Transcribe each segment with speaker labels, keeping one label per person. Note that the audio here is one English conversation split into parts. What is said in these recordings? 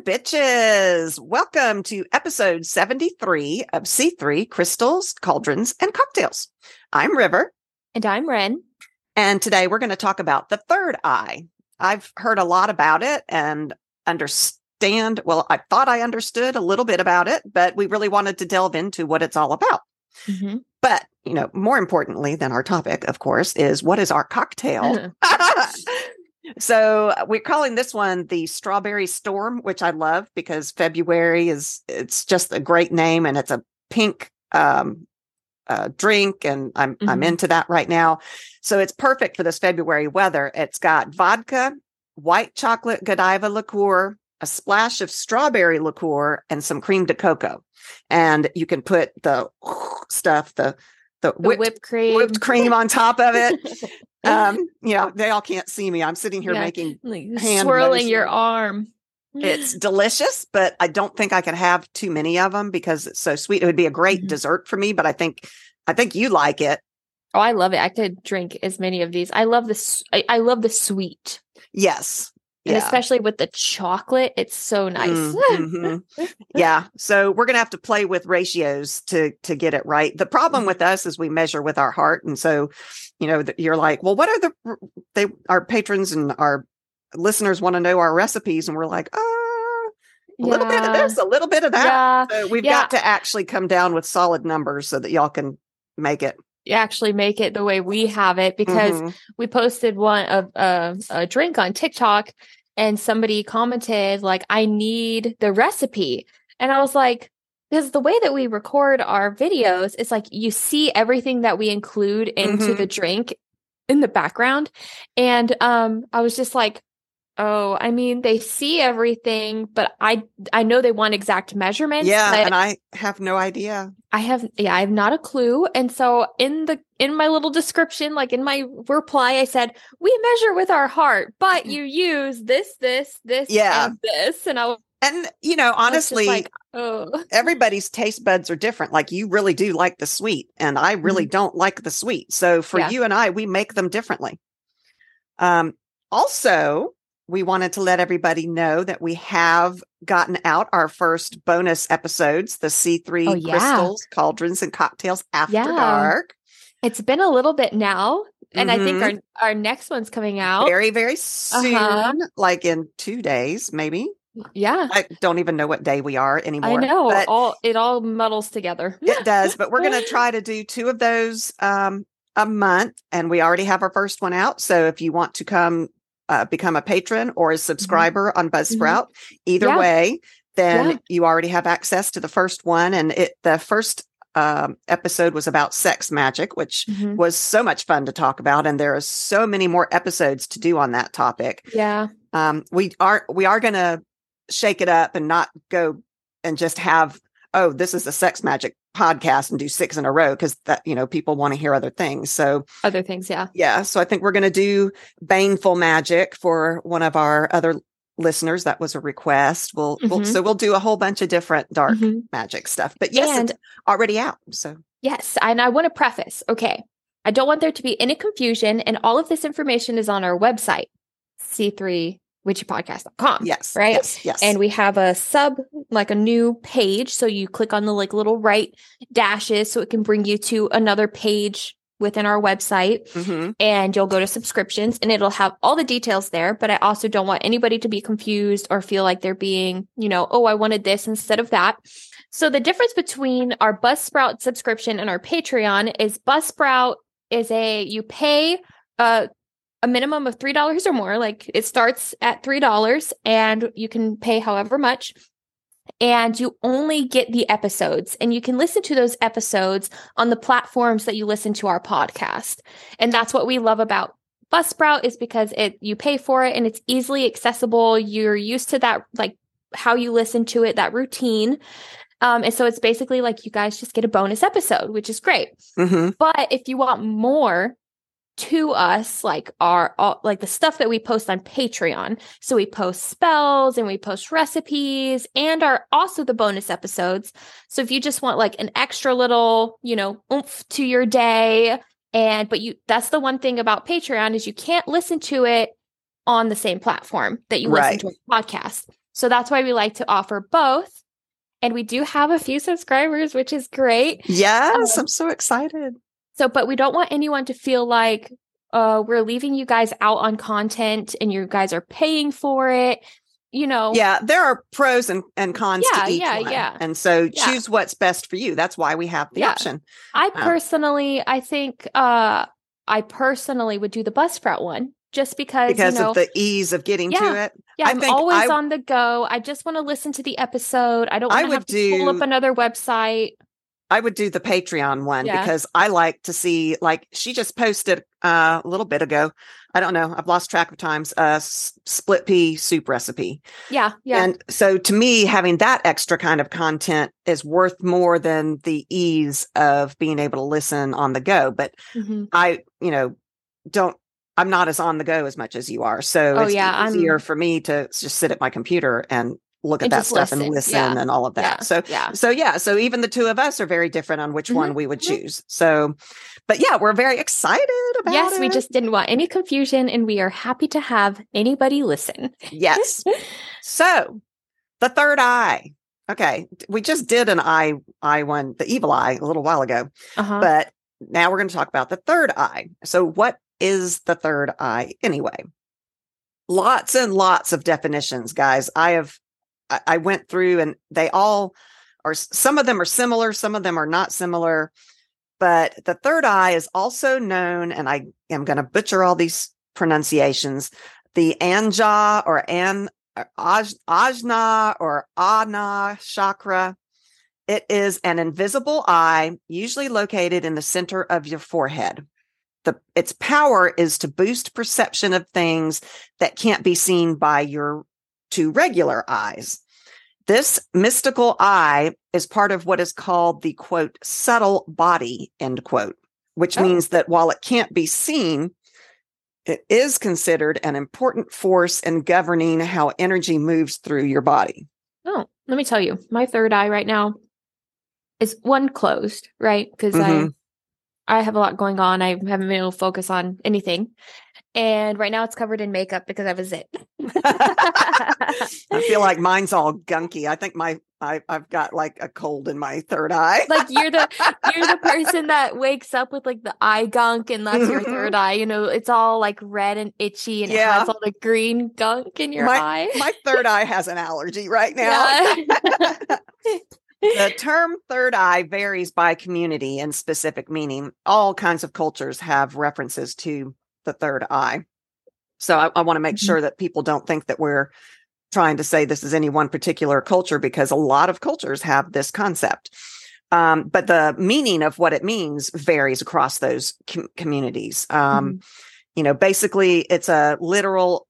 Speaker 1: bitches. Welcome to episode 73 of C3 Crystals, Cauldrons, and Cocktails. I'm River.
Speaker 2: And I'm Wren.
Speaker 1: And today we're going to talk about the third eye. I've heard a lot about it and understand. Well, I thought I understood a little bit about it, but we really wanted to delve into what it's all about. Mm-hmm. But, you know, more importantly than our topic, of course, is what is our cocktail? So uh, we're calling this one the Strawberry Storm, which I love because February is it's just a great name and it's a pink um, uh, drink, and I'm mm-hmm. I'm into that right now. So it's perfect for this February weather. It's got vodka, white chocolate Godiva liqueur, a splash of strawberry liqueur, and some cream de cocoa. And you can put the stuff the the,
Speaker 2: the whipped, whipped, cream
Speaker 1: whipped cream on top of it. um, you know, they all can't see me. I'm sitting here yeah, making
Speaker 2: like swirling your arm.
Speaker 1: It's delicious, but I don't think I could have too many of them because it's so sweet. It would be a great mm-hmm. dessert for me, but I think I think you like it.
Speaker 2: Oh, I love it. I could drink as many of these. I love this. I, I love the sweet.
Speaker 1: Yes,
Speaker 2: and yeah. especially with the chocolate it's so nice mm-hmm.
Speaker 1: yeah so we're gonna have to play with ratios to to get it right the problem with us is we measure with our heart and so you know you're like well what are the they our patrons and our listeners want to know our recipes and we're like uh a yeah. little bit of this a little bit of that yeah. so we've yeah. got to actually come down with solid numbers so that y'all can make it
Speaker 2: actually make it the way we have it because mm-hmm. we posted one of uh, a drink on TikTok and somebody commented like I need the recipe and I was like because the way that we record our videos is like you see everything that we include into mm-hmm. the drink in the background and um I was just like Oh, I mean, they see everything, but I I know they want exact measurements.
Speaker 1: Yeah, and I have no idea.
Speaker 2: I have yeah, I have not a clue. And so in the in my little description, like in my reply, I said, we measure with our heart, but mm. you use this, this, this, yeah. and this. And I was
Speaker 1: and you know, honestly, like, oh. everybody's taste buds are different. Like you really do like the sweet, and I really mm-hmm. don't like the sweet. So for yeah. you and I, we make them differently. Um, also, we wanted to let everybody know that we have gotten out our first bonus episodes, the C3 oh, yeah. crystals, cauldrons, and cocktails after yeah. dark.
Speaker 2: It's been a little bit now. And mm-hmm. I think mm-hmm. our our next one's coming out
Speaker 1: very, very soon, uh-huh. like in two days, maybe.
Speaker 2: Yeah.
Speaker 1: I don't even know what day we are anymore.
Speaker 2: I know. all it all muddles together.
Speaker 1: it does. But we're gonna try to do two of those um a month and we already have our first one out. So if you want to come uh, become a patron or a mm-hmm. subscriber mm-hmm. on Buzzsprout. Mm-hmm. Either yeah. way, then yeah. you already have access to the first one. And it the first um, episode was about sex magic, which mm-hmm. was so much fun to talk about. And there are so many more episodes to do on that topic.
Speaker 2: Yeah.
Speaker 1: Um, we are we are going to shake it up and not go and just have oh this is a sex magic podcast and do six in a row because that you know people want to hear other things. So
Speaker 2: other things yeah.
Speaker 1: Yeah so i think we're going to do baneful magic for one of our other listeners. That was a request. We'll, mm-hmm. we'll so we'll do a whole bunch of different dark mm-hmm. magic stuff but yes and, it's already out so.
Speaker 2: Yes and i want to preface okay i don't want there to be any confusion and all of this information is on our website c3 witchypodcast.com.
Speaker 1: Yes.
Speaker 2: Right.
Speaker 1: Yes, yes.
Speaker 2: And we have a sub, like a new page. So you click on the like little right dashes so it can bring you to another page within our website mm-hmm. and you'll go to subscriptions and it'll have all the details there. But I also don't want anybody to be confused or feel like they're being, you know, oh, I wanted this instead of that. So the difference between our Buzzsprout subscription and our Patreon is Buzzsprout is a, you pay uh a minimum of $3 or more. Like it starts at $3 and you can pay however much. And you only get the episodes, and you can listen to those episodes on the platforms that you listen to our podcast. And that's what we love about Buzzsprout is because it you pay for it and it's easily accessible. You're used to that, like how you listen to it, that routine. Um, and so it's basically like you guys just get a bonus episode, which is great. Mm-hmm. But if you want more, to us like our all, like the stuff that we post on Patreon. So we post spells and we post recipes and are also the bonus episodes. So if you just want like an extra little, you know, oomph to your day and but you that's the one thing about Patreon is you can't listen to it on the same platform that you right. listen to a podcast. So that's why we like to offer both. And we do have a few subscribers, which is great.
Speaker 1: Yes, um, I'm so excited.
Speaker 2: So, but we don't want anyone to feel like uh, we're leaving you guys out on content and you guys are paying for it. You know,
Speaker 1: yeah, there are pros and, and cons
Speaker 2: yeah,
Speaker 1: to each
Speaker 2: yeah,
Speaker 1: one.
Speaker 2: Yeah.
Speaker 1: And so yeah. choose what's best for you. That's why we have the
Speaker 2: yeah.
Speaker 1: option.
Speaker 2: I um, personally, I think uh, I personally would do the Buzzsprout one just because
Speaker 1: because
Speaker 2: you know,
Speaker 1: of the ease of getting
Speaker 2: yeah,
Speaker 1: to it.
Speaker 2: Yeah, I am always I, on the go. I just want to listen to the episode. I don't want to have to do, pull up another website.
Speaker 1: I would do the Patreon one yeah. because I like to see like she just posted uh, a little bit ago. I don't know. I've lost track of times. A uh, s- split pea soup recipe.
Speaker 2: Yeah, yeah.
Speaker 1: And so to me, having that extra kind of content is worth more than the ease of being able to listen on the go. But mm-hmm. I, you know, don't I'm not as on the go as much as you are. So
Speaker 2: oh,
Speaker 1: it's
Speaker 2: yeah,
Speaker 1: easier
Speaker 2: I'm...
Speaker 1: for me to just sit at my computer and look at
Speaker 2: and
Speaker 1: that stuff
Speaker 2: listen.
Speaker 1: and listen
Speaker 2: yeah.
Speaker 1: and all of that.
Speaker 2: Yeah.
Speaker 1: So
Speaker 2: yeah.
Speaker 1: so yeah, so even the two of us are very different on which
Speaker 2: mm-hmm.
Speaker 1: one we would choose. So but yeah, we're very excited about
Speaker 2: yes,
Speaker 1: it.
Speaker 2: we just didn't want any confusion and we are happy to have anybody listen.
Speaker 1: yes. So the third eye. Okay. We just did an eye eye one, the evil eye a little while ago.
Speaker 2: Uh-huh.
Speaker 1: But now we're going to talk about the third eye. So what is the third eye anyway? Lots and lots of definitions, guys. I have, I went through and they all are, some of them are similar, some of them are not similar. But the third eye is also known, and I am going to butcher all these pronunciations, the Anja or An, uh, Aj, Ajna or Ana chakra. It is an invisible eye, usually located in the center of your forehead the its power is to boost perception of things that can't be seen by your two regular eyes. This mystical eye is part of what is called the quote subtle body end quote, which oh. means that while it can't be seen, it is considered an important force in governing how energy moves through your body.
Speaker 2: Oh, let me tell you, my third eye right now is one closed, right? Because mm-hmm. I have a lot going on. I haven't been able to focus on anything. And right now it's covered in makeup because I was it.
Speaker 1: I feel like mine's all gunky. I think my I, have got like a cold in my third eye.
Speaker 2: like you're the you're the person that wakes up with like the eye gunk and that's your third mm-hmm. eye. You know, it's all like red and itchy and yeah. it has all the green gunk in your
Speaker 1: my,
Speaker 2: eye.
Speaker 1: my third eye has an allergy right now. Yeah the term third eye varies by community and specific meaning. All kinds of cultures have references to the third eye. So I, I want to make mm-hmm. sure that people don't think that we're trying to say this is any one particular culture because a lot of cultures have this concept. Um, but the meaning of what it means varies across those com- communities. Um, mm-hmm. You know, basically, it's a literal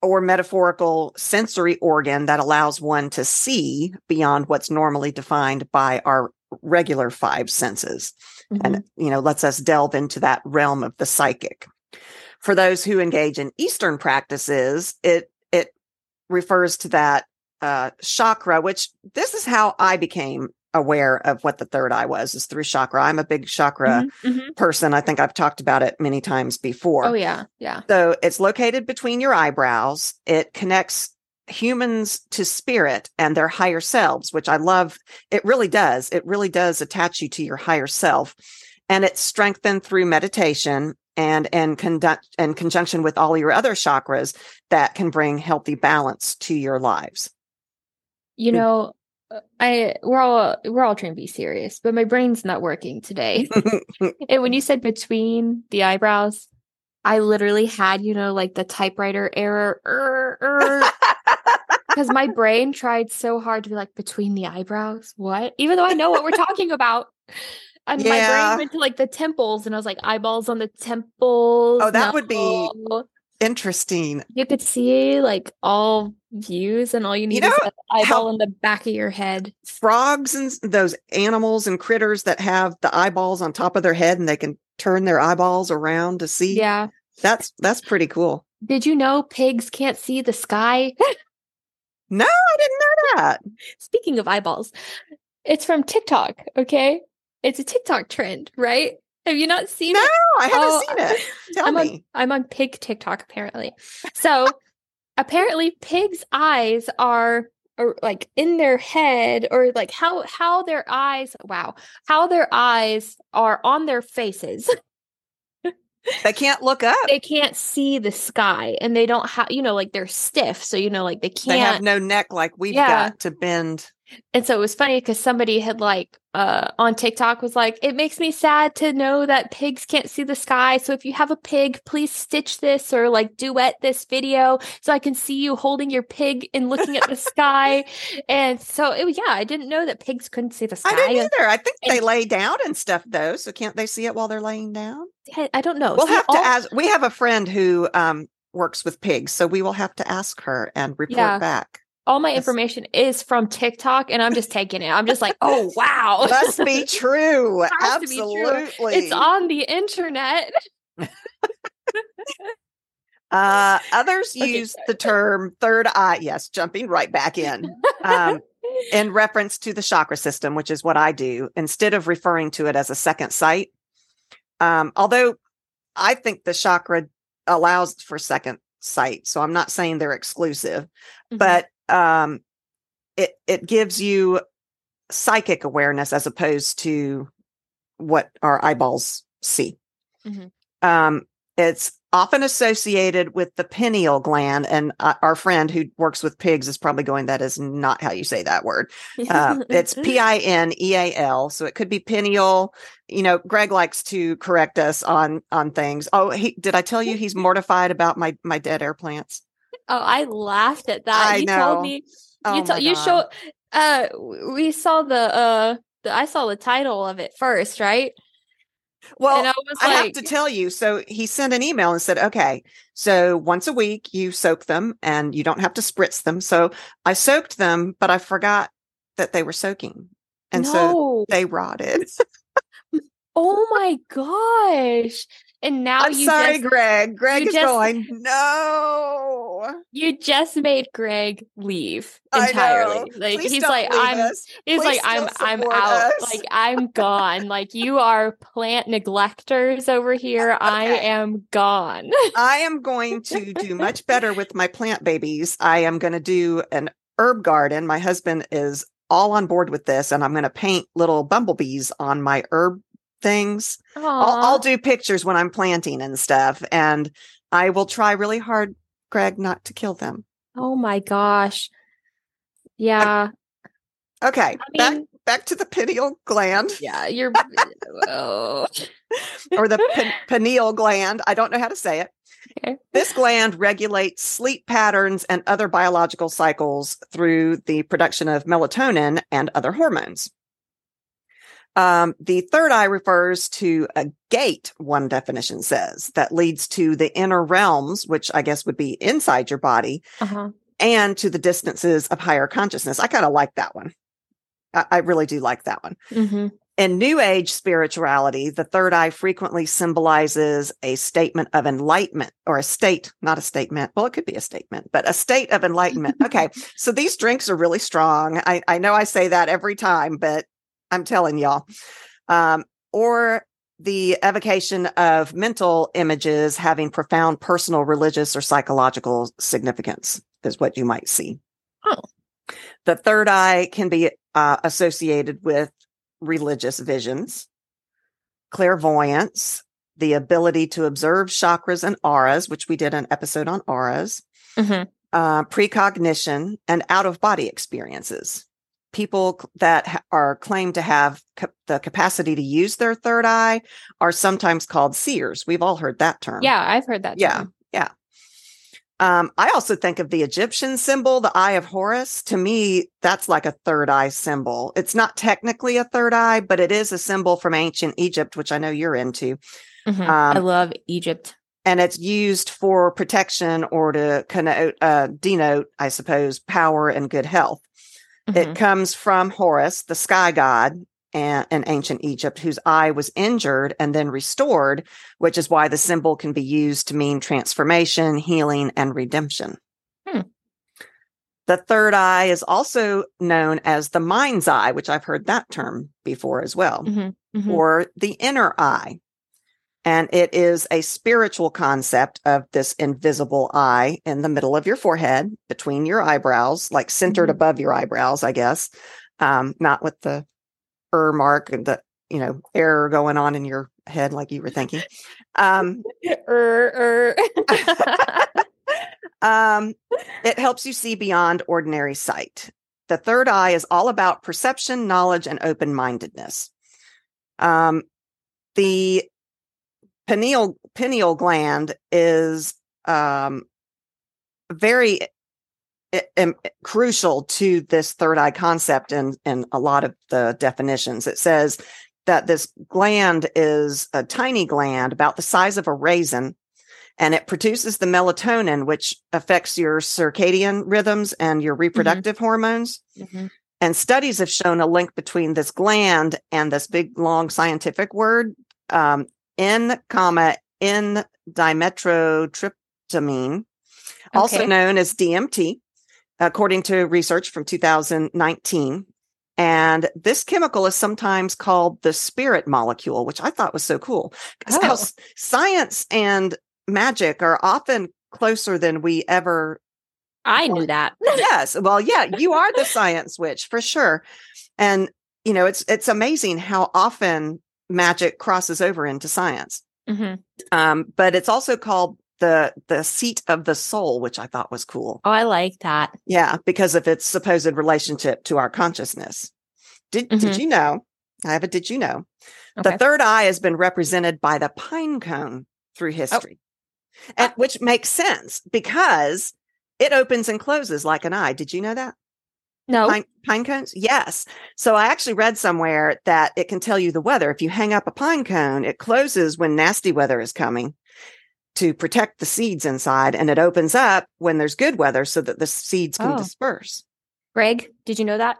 Speaker 1: or metaphorical sensory organ that allows one to see beyond what's normally defined by our regular five senses mm-hmm. and you know lets us delve into that realm of the psychic for those who engage in eastern practices it it refers to that uh, chakra which this is how i became aware of what the third eye was is through chakra. I'm a big chakra mm-hmm, mm-hmm. person. I think I've talked about it many times before.
Speaker 2: Oh yeah, yeah.
Speaker 1: So it's located between your eyebrows. It connects humans to spirit and their higher selves, which I love. It really does. It really does attach you to your higher self. And it's strengthened through meditation and and conduct in conjunction with all your other chakras that can bring healthy balance to your lives.
Speaker 2: You hmm. know, uh, I we're all we're all trying to be serious, but my brain's not working today. and when you said between the eyebrows, I literally had, you know, like the typewriter error because my brain tried so hard to be like between the eyebrows. What? Even though I know what we're talking about. And yeah. my brain went to like the temples and I was like eyeballs on the temples.
Speaker 1: Oh, that no. would be interesting.
Speaker 2: You could see like all views, and all you need you know, is an eyeball in the back of your head.
Speaker 1: Frogs and those animals and critters that have the eyeballs on top of their head, and they can turn their eyeballs around to see.
Speaker 2: Yeah,
Speaker 1: that's that's pretty cool.
Speaker 2: Did you know pigs can't see the sky?
Speaker 1: no, I didn't know that.
Speaker 2: Speaking of eyeballs, it's from TikTok. Okay, it's a TikTok trend, right? Have you not seen
Speaker 1: no,
Speaker 2: it?
Speaker 1: No, I haven't oh, seen it. Tell
Speaker 2: I'm
Speaker 1: me.
Speaker 2: On, I'm on pig TikTok apparently. So apparently pigs' eyes are or like in their head or like how how their eyes wow how their eyes are on their faces
Speaker 1: they can't look up
Speaker 2: they can't see the sky and they don't have you know like they're stiff so you know like they can't
Speaker 1: they have no neck like we've yeah. got to bend
Speaker 2: and so it was funny because somebody had like uh on TikTok was like, it makes me sad to know that pigs can't see the sky. So if you have a pig, please stitch this or like duet this video so I can see you holding your pig and looking at the sky. And so it, yeah, I didn't know that pigs couldn't see the sky. I
Speaker 1: didn't either. I think and, they lay down and stuff though. So can't they see it while they're laying down?
Speaker 2: I don't know.
Speaker 1: We'll have all- to ask. We have a friend who um works with pigs, so we will have to ask her and report yeah. back
Speaker 2: all my information is from TikTok and I'm just taking it. I'm just like, oh wow.
Speaker 1: Must be true. Absolutely. Be true.
Speaker 2: It's on the internet.
Speaker 1: uh, others okay, use sorry. the term third eye. Yes, jumping right back in. Um, in reference to the chakra system, which is what I do, instead of referring to it as a second sight. Um, although I think the chakra allows for second sight, so I'm not saying they're exclusive, mm-hmm. but um, it it gives you psychic awareness as opposed to what our eyeballs see. Mm-hmm. Um, it's often associated with the pineal gland, and uh, our friend who works with pigs is probably going, "That is not how you say that word." Uh, it's P I N E A L, so it could be pineal. You know, Greg likes to correct us on on things. Oh, he did I tell you he's mortified about my my dead air plants?
Speaker 2: Oh, I laughed at that. I you know. told me oh you told you showed uh we saw the uh the, I saw the title of it first, right?
Speaker 1: Well, I, I have to tell you. So he sent an email and said, "Okay, so once a week you soak them, and you don't have to spritz them." So I soaked them, but I forgot that they were soaking, and no. so they rotted.
Speaker 2: oh my gosh! And now
Speaker 1: I'm you sorry, just, Greg. Greg is just, going, no.
Speaker 2: You just made Greg leave entirely. Like Please he's like, I'm us. he's Please like, I'm I'm out. Us. Like I'm gone. like you are plant neglectors over here. Okay. I am gone.
Speaker 1: I am going to do much better with my plant babies. I am going to do an herb garden. My husband is all on board with this and I'm going to paint little bumblebees on my herb things. I'll, I'll, do pictures when I'm planting and stuff. And I will try really hard, Greg, not to kill them.
Speaker 2: Oh my gosh. Yeah.
Speaker 1: Okay. I mean, back back to the pineal gland.
Speaker 2: Yeah, you're
Speaker 1: oh. or the pineal gland. I don't know how to say it. Okay. This gland regulates sleep patterns and other biological cycles through the production of melatonin and other hormones. Um, the third eye refers to a gate, one definition says, that leads to the inner realms, which I guess would be inside your body, uh-huh. and to the distances of higher consciousness. I kind of like that one. I, I, really do like that one. Mm-hmm. In New Age spirituality, the third eye frequently symbolizes a statement of enlightenment or a state, not a statement. Well, it could be a statement, but a state of enlightenment. okay. so these drinks are really strong. I, I know I say that every time, but I'm telling y'all. Um, or the evocation of mental images having profound personal, religious, or psychological significance is what you might see. Oh. The third eye can be uh, associated with religious visions, clairvoyance, the ability to observe chakras and auras, which we did an episode on auras, mm-hmm. uh, precognition, and out of body experiences people that are claimed to have ca- the capacity to use their third eye are sometimes called seers. We've all heard that term.
Speaker 2: Yeah, I've heard that.
Speaker 1: Yeah, yeah. Um, I also think of the Egyptian symbol, the Eye of Horus. To me, that's like a third eye symbol. It's not technically a third eye, but it is a symbol from ancient Egypt, which I know you're into.
Speaker 2: Mm-hmm. Um, I love Egypt.
Speaker 1: And it's used for protection or to connote, uh, denote, I suppose, power and good health. Mm-hmm. It comes from Horus, the sky god in ancient Egypt, whose eye was injured and then restored, which is why the symbol can be used to mean transformation, healing, and redemption. Hmm. The third eye is also known as the mind's eye, which I've heard that term before as well, mm-hmm. Mm-hmm. or the inner eye. And it is a spiritual concept of this invisible eye in the middle of your forehead, between your eyebrows, like centered
Speaker 2: Mhm.
Speaker 1: above your eyebrows, I guess. Um, not with the er mark and the, you know, error going on in your head like you were thinking. Um,
Speaker 2: Er, er.
Speaker 1: um, it helps you see beyond ordinary sight. The third eye is all about perception, knowledge, and open mindedness. Um, the pineal pineal gland is um, very i- im- crucial to this third eye concept in in a lot of the definitions. It says that this gland is a tiny gland about the size of a raisin and it produces the melatonin which affects your circadian rhythms and your reproductive hormones
Speaker 2: Mhm.
Speaker 1: and studies have shown a link between this gland and this big long scientific word um, n comma n dimetrotryptamine also known as dmt according to research from 2019 and this chemical is sometimes called the spirit molecule which i thought was so cool.
Speaker 2: Oh.
Speaker 1: science and magic are often closer than we ever
Speaker 2: I knew that.
Speaker 1: yes well yeah you are the science witch for sure and you know it's it's amazing how often magic crosses over into science
Speaker 2: Mhm.
Speaker 1: um but it's also called the the seat of the soul which i thought was cool
Speaker 2: Oh, I like that.
Speaker 1: yeah because of its supposed relationship to our consciousness did did
Speaker 2: Mhm.
Speaker 1: you know i have a did you know
Speaker 2: Okay.
Speaker 1: the third eye has been represented by the pine cone through history and
Speaker 2: Ah.
Speaker 1: which makes sense because it opens and closes like an eye did you know that
Speaker 2: no.
Speaker 1: pine, pine cones yes so i actually read somewhere that it can tell you the weather if you hang up a pine cone it closes when nasty weather is coming to protect the seeds inside and it opens up when there's good weather so that the seeds can
Speaker 2: Oh.
Speaker 1: disperse
Speaker 2: Greg, did you know that?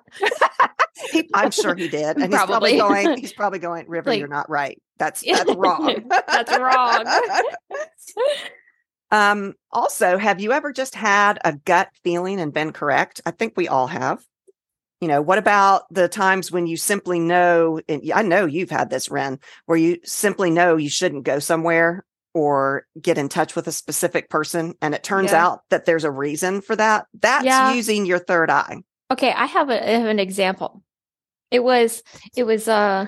Speaker 1: he, i'm sure he did and he's probably
Speaker 2: Probably.
Speaker 1: going he's probably going river
Speaker 2: Like-
Speaker 1: you're not right that's that's wrong
Speaker 2: That's wrong.
Speaker 1: um also have you ever just had a gut feeling and been correct i think we all have you know what about the times when you simply know and i know you've had this Wren where you simply know you shouldn't go somewhere or get in touch with a specific person and it turns
Speaker 2: Yeah.
Speaker 1: out that there's a reason for that that's
Speaker 2: Yeah.
Speaker 1: using your third eye
Speaker 2: okay, I have, a, I have an example. It was it was uh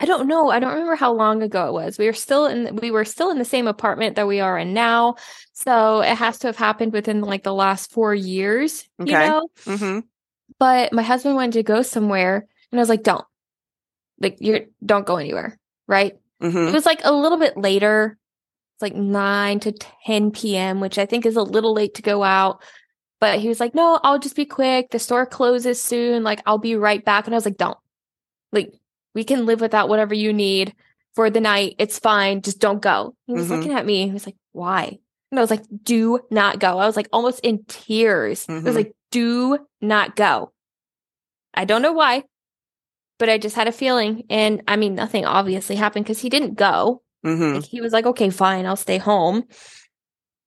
Speaker 2: I don't know. I don't remember how long ago it was. We were still in we were still in the same apartment that we are in now. So it has to have happened within like the last 4 years, you
Speaker 1: Okay.
Speaker 2: know?
Speaker 1: hmm
Speaker 2: But my husband wanted to go somewhere and I was like, "Don't. Like you're don't go anywhere." Right?
Speaker 1: hmm
Speaker 2: It was like a little bit later. It's like 9 to 10 p.m., which I think is a little late to go out. But he was like, no, I'll just be quick. The store closes soon. Like, I'll be right back. And I was like, don't. Like, we can live without whatever you need for the night. It's fine. Just don't go. He was
Speaker 1: Mhm.
Speaker 2: looking at me. He was like, why? And I was like, do not go. I was like almost in tears. I was
Speaker 1: Mhm.
Speaker 2: like, do not go. I don't know why, but I just had a feeling. And I mean, nothing obviously happened because he didn't go.
Speaker 1: hmm
Speaker 2: Like he was like, okay, fine, I'll stay home.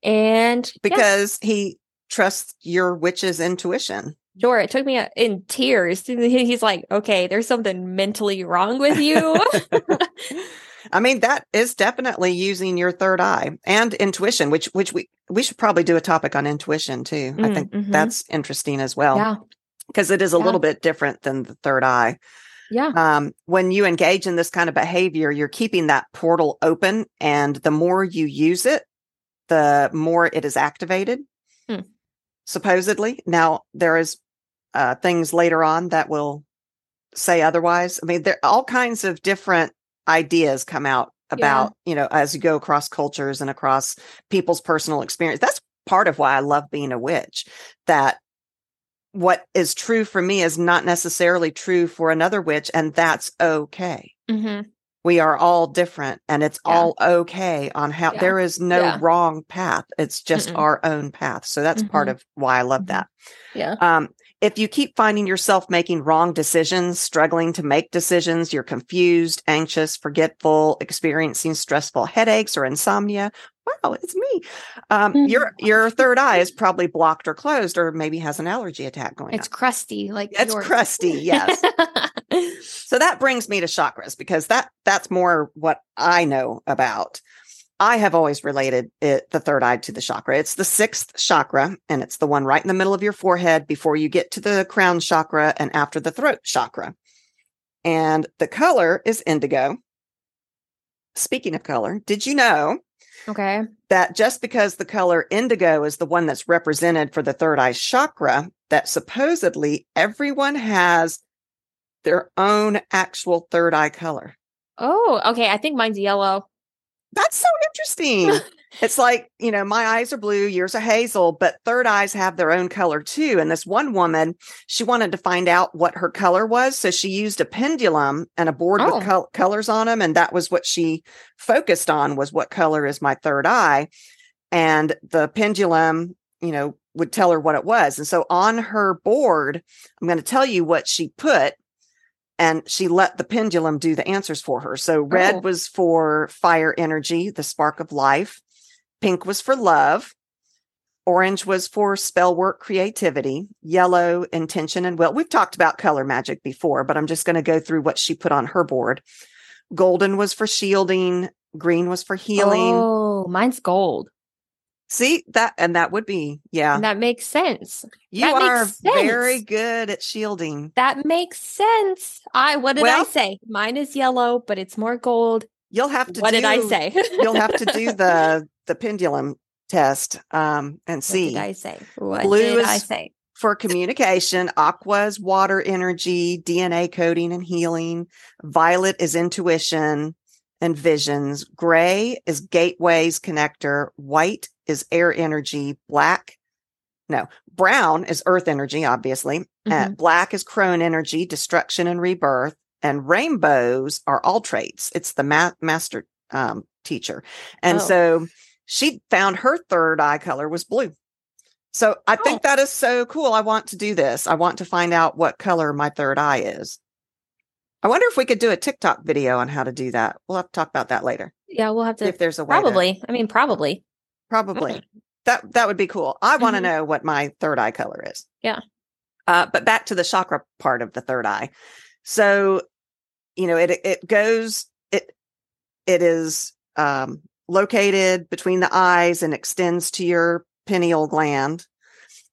Speaker 2: And yeah,
Speaker 1: because he trusts your witch's intuition
Speaker 2: sure, it took me uh, in tears. He's like, okay, there's something mentally wrong with you.
Speaker 1: I mean, that is definitely using your third eye and intuition, which which we we should probably do a topic on intuition too. I
Speaker 2: Mm,
Speaker 1: think
Speaker 2: mhm.
Speaker 1: that's interesting as well
Speaker 2: yeah,
Speaker 1: because it is a
Speaker 2: Yeah.
Speaker 1: little bit different than the third eye.
Speaker 2: yeah,
Speaker 1: Um, when you engage in this kind of behavior, you're keeping that portal open, and the more you use it, the more it is activated.
Speaker 2: Hmm.
Speaker 1: Supposedly, now there is uh, things later on that will say otherwise. I mean, there all kinds of different ideas come out about you know as you go across cultures and across people's personal experience. That's part of why I love being a witch. That what is true for me is not necessarily true for another witch, and that's okay.
Speaker 2: hmm
Speaker 1: We are all different, and it's
Speaker 2: Yeah.
Speaker 1: all okay on how
Speaker 2: Yeah.
Speaker 1: there is no
Speaker 2: Yeah.
Speaker 1: wrong path. It's just
Speaker 2: Mm-mm.
Speaker 1: our own path. So that's part
Speaker 2: Mhm.
Speaker 1: of why I love
Speaker 2: Mhm.
Speaker 1: that.
Speaker 2: yeah,
Speaker 1: Um, if you keep finding yourself making wrong decisions, struggling to make decisions, you're confused, anxious, forgetful, experiencing stressful headaches or insomnia. Wow, it's me. Um,
Speaker 2: Mhm.
Speaker 1: Your your third eye is probably blocked or closed, or maybe has an allergy attack going on.
Speaker 2: it's
Speaker 1: on.
Speaker 2: crusty, like
Speaker 1: It's
Speaker 2: yours.
Speaker 1: crusty, yes. so that brings me to chakras because that that's more what I know about. I have always related it, the third eye to the chakra. It's the sixth chakra, and it's the one right in the middle of your forehead before you get to the crown chakra and after the throat chakra. And the color is indigo. Speaking of color, did you know
Speaker 2: Okay.
Speaker 1: that just because the color indigo is the one that's represented for the third eye chakra, that supposedly everyone has their own actual third eye color.
Speaker 2: Oh, okay. I think mine's yellow.
Speaker 1: That's so interesting. it's like, you know, my eyes are blue, yours are hazel, but third eyes have their own color too. And this one woman, she wanted to find out what her color was. So she used a pendulum and a board
Speaker 2: Oh.
Speaker 1: with col- colors on them. And that was what she focused on was what color is my third eye. And the pendulum, you know, would tell her what it was. And so on her board, I'm going to tell you what she put. And she let the pendulum do the answers for her. So red
Speaker 2: Oh.
Speaker 1: was for fire energy, the spark of life. Pink was for love. Orange was for spell work creativity. Yellow, intention and will. We've talked about color magic before, but I'm just going to go through what she put on her board. Golden was for shielding. Green was for healing.
Speaker 2: Oh, mine's gold.
Speaker 1: See that, and that would be, yeah.
Speaker 2: And that makes sense.
Speaker 1: You
Speaker 2: that
Speaker 1: are
Speaker 2: makes
Speaker 1: very good at shielding.
Speaker 2: That makes sense. I what did I say? Mine is yellow, but it's more gold.
Speaker 1: You'll have to.
Speaker 2: What did I
Speaker 1: do-
Speaker 2: say?
Speaker 1: you'll have to do the the pendulum test um, and
Speaker 2: What
Speaker 1: see.
Speaker 2: did I say? What
Speaker 1: Blue
Speaker 2: did I
Speaker 1: is-
Speaker 2: say?
Speaker 1: for communication, aqua is water energy, DNA coding and healing. Violet is intuition and visions. Gray is gateways connector. White is air energy. Black, no, brown is earth energy, obviously. And black is crone energy, destruction and rebirth. And rainbows are all traits. It's the ma- master um, teacher. And
Speaker 2: Oh.
Speaker 1: so she found her third eye color was blue. So I think
Speaker 2: Oh.
Speaker 1: that is so cool. I want to do this. I want to find out what color my third eye is. I wonder if we could do a TikTok video on how to do that. We'll have to talk about that later.
Speaker 2: Yeah, we'll have to
Speaker 1: If there's a way to-
Speaker 2: probably. I mean, probably.
Speaker 1: Probably that that would be cool. I want to
Speaker 2: Mhm.
Speaker 1: know what my third eye color is.
Speaker 2: Yeah.
Speaker 1: Uh, but back to the chakra part of the third eye. So, you know, it it goes it it is um, located between the eyes and extends to your pineal gland.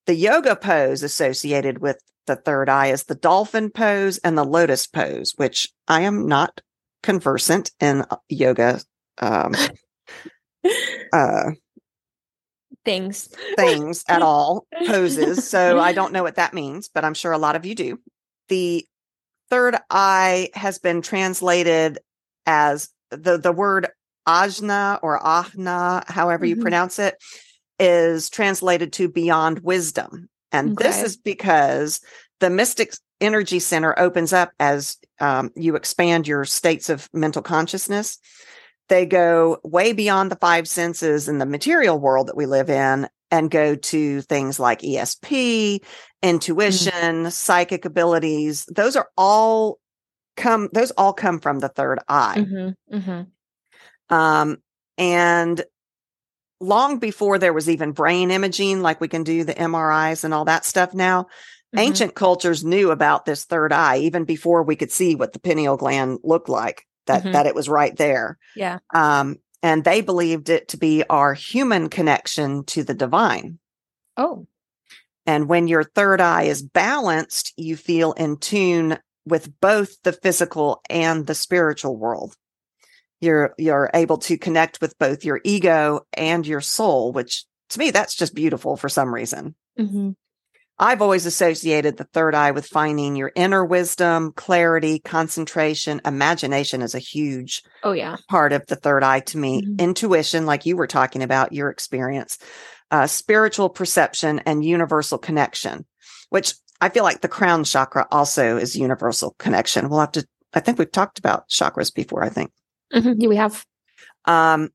Speaker 1: The yoga pose associated with the third eye is the dolphin pose and the lotus pose, which I am not conversant in uh, yoga um, uh,
Speaker 2: Things.
Speaker 1: things at all, poses. So I don't know what that means, but I'm sure a lot of you do. The third eye has been translated as the, the word ajna or ahna, however you
Speaker 2: Mhm.
Speaker 1: pronounce it, is translated to beyond wisdom. And this is because the mystic energy center opens up as um, you expand your states of mental consciousness they go way beyond the five senses in the material world that we live in and go to things like ESP, intuition, psychic abilities. Those are all come those all come from the third eye.
Speaker 2: hmm hmm
Speaker 1: Um and long before there was even brain imaging like we can do the MRIs and all that stuff now,
Speaker 2: Mm-hmm.
Speaker 1: ancient cultures knew about this third eye even before we could see what the pineal gland looked like that
Speaker 2: Mhm.
Speaker 1: that it was right there
Speaker 2: Yeah.
Speaker 1: um, and they believed it to be our human connection to the divine.
Speaker 2: Oh.
Speaker 1: And when your third eye is balanced, you feel in tune with both the physical and the spiritual world. You're you're able to connect with both your ego and your soul, which to me that's just beautiful for some reason.
Speaker 2: hmm
Speaker 1: I've always associated the third eye with finding your inner wisdom, clarity, concentration, imagination is a huge
Speaker 2: Oh yeah.
Speaker 1: part of the third eye to me
Speaker 2: Mhm.
Speaker 1: intuition like you were talking about your experience uh, spiritual perception and universal connection which i feel like the crown chakra also is universal connection we'll have to i think we've talked about chakras before i think
Speaker 2: hmm Yeah, we have.
Speaker 1: um,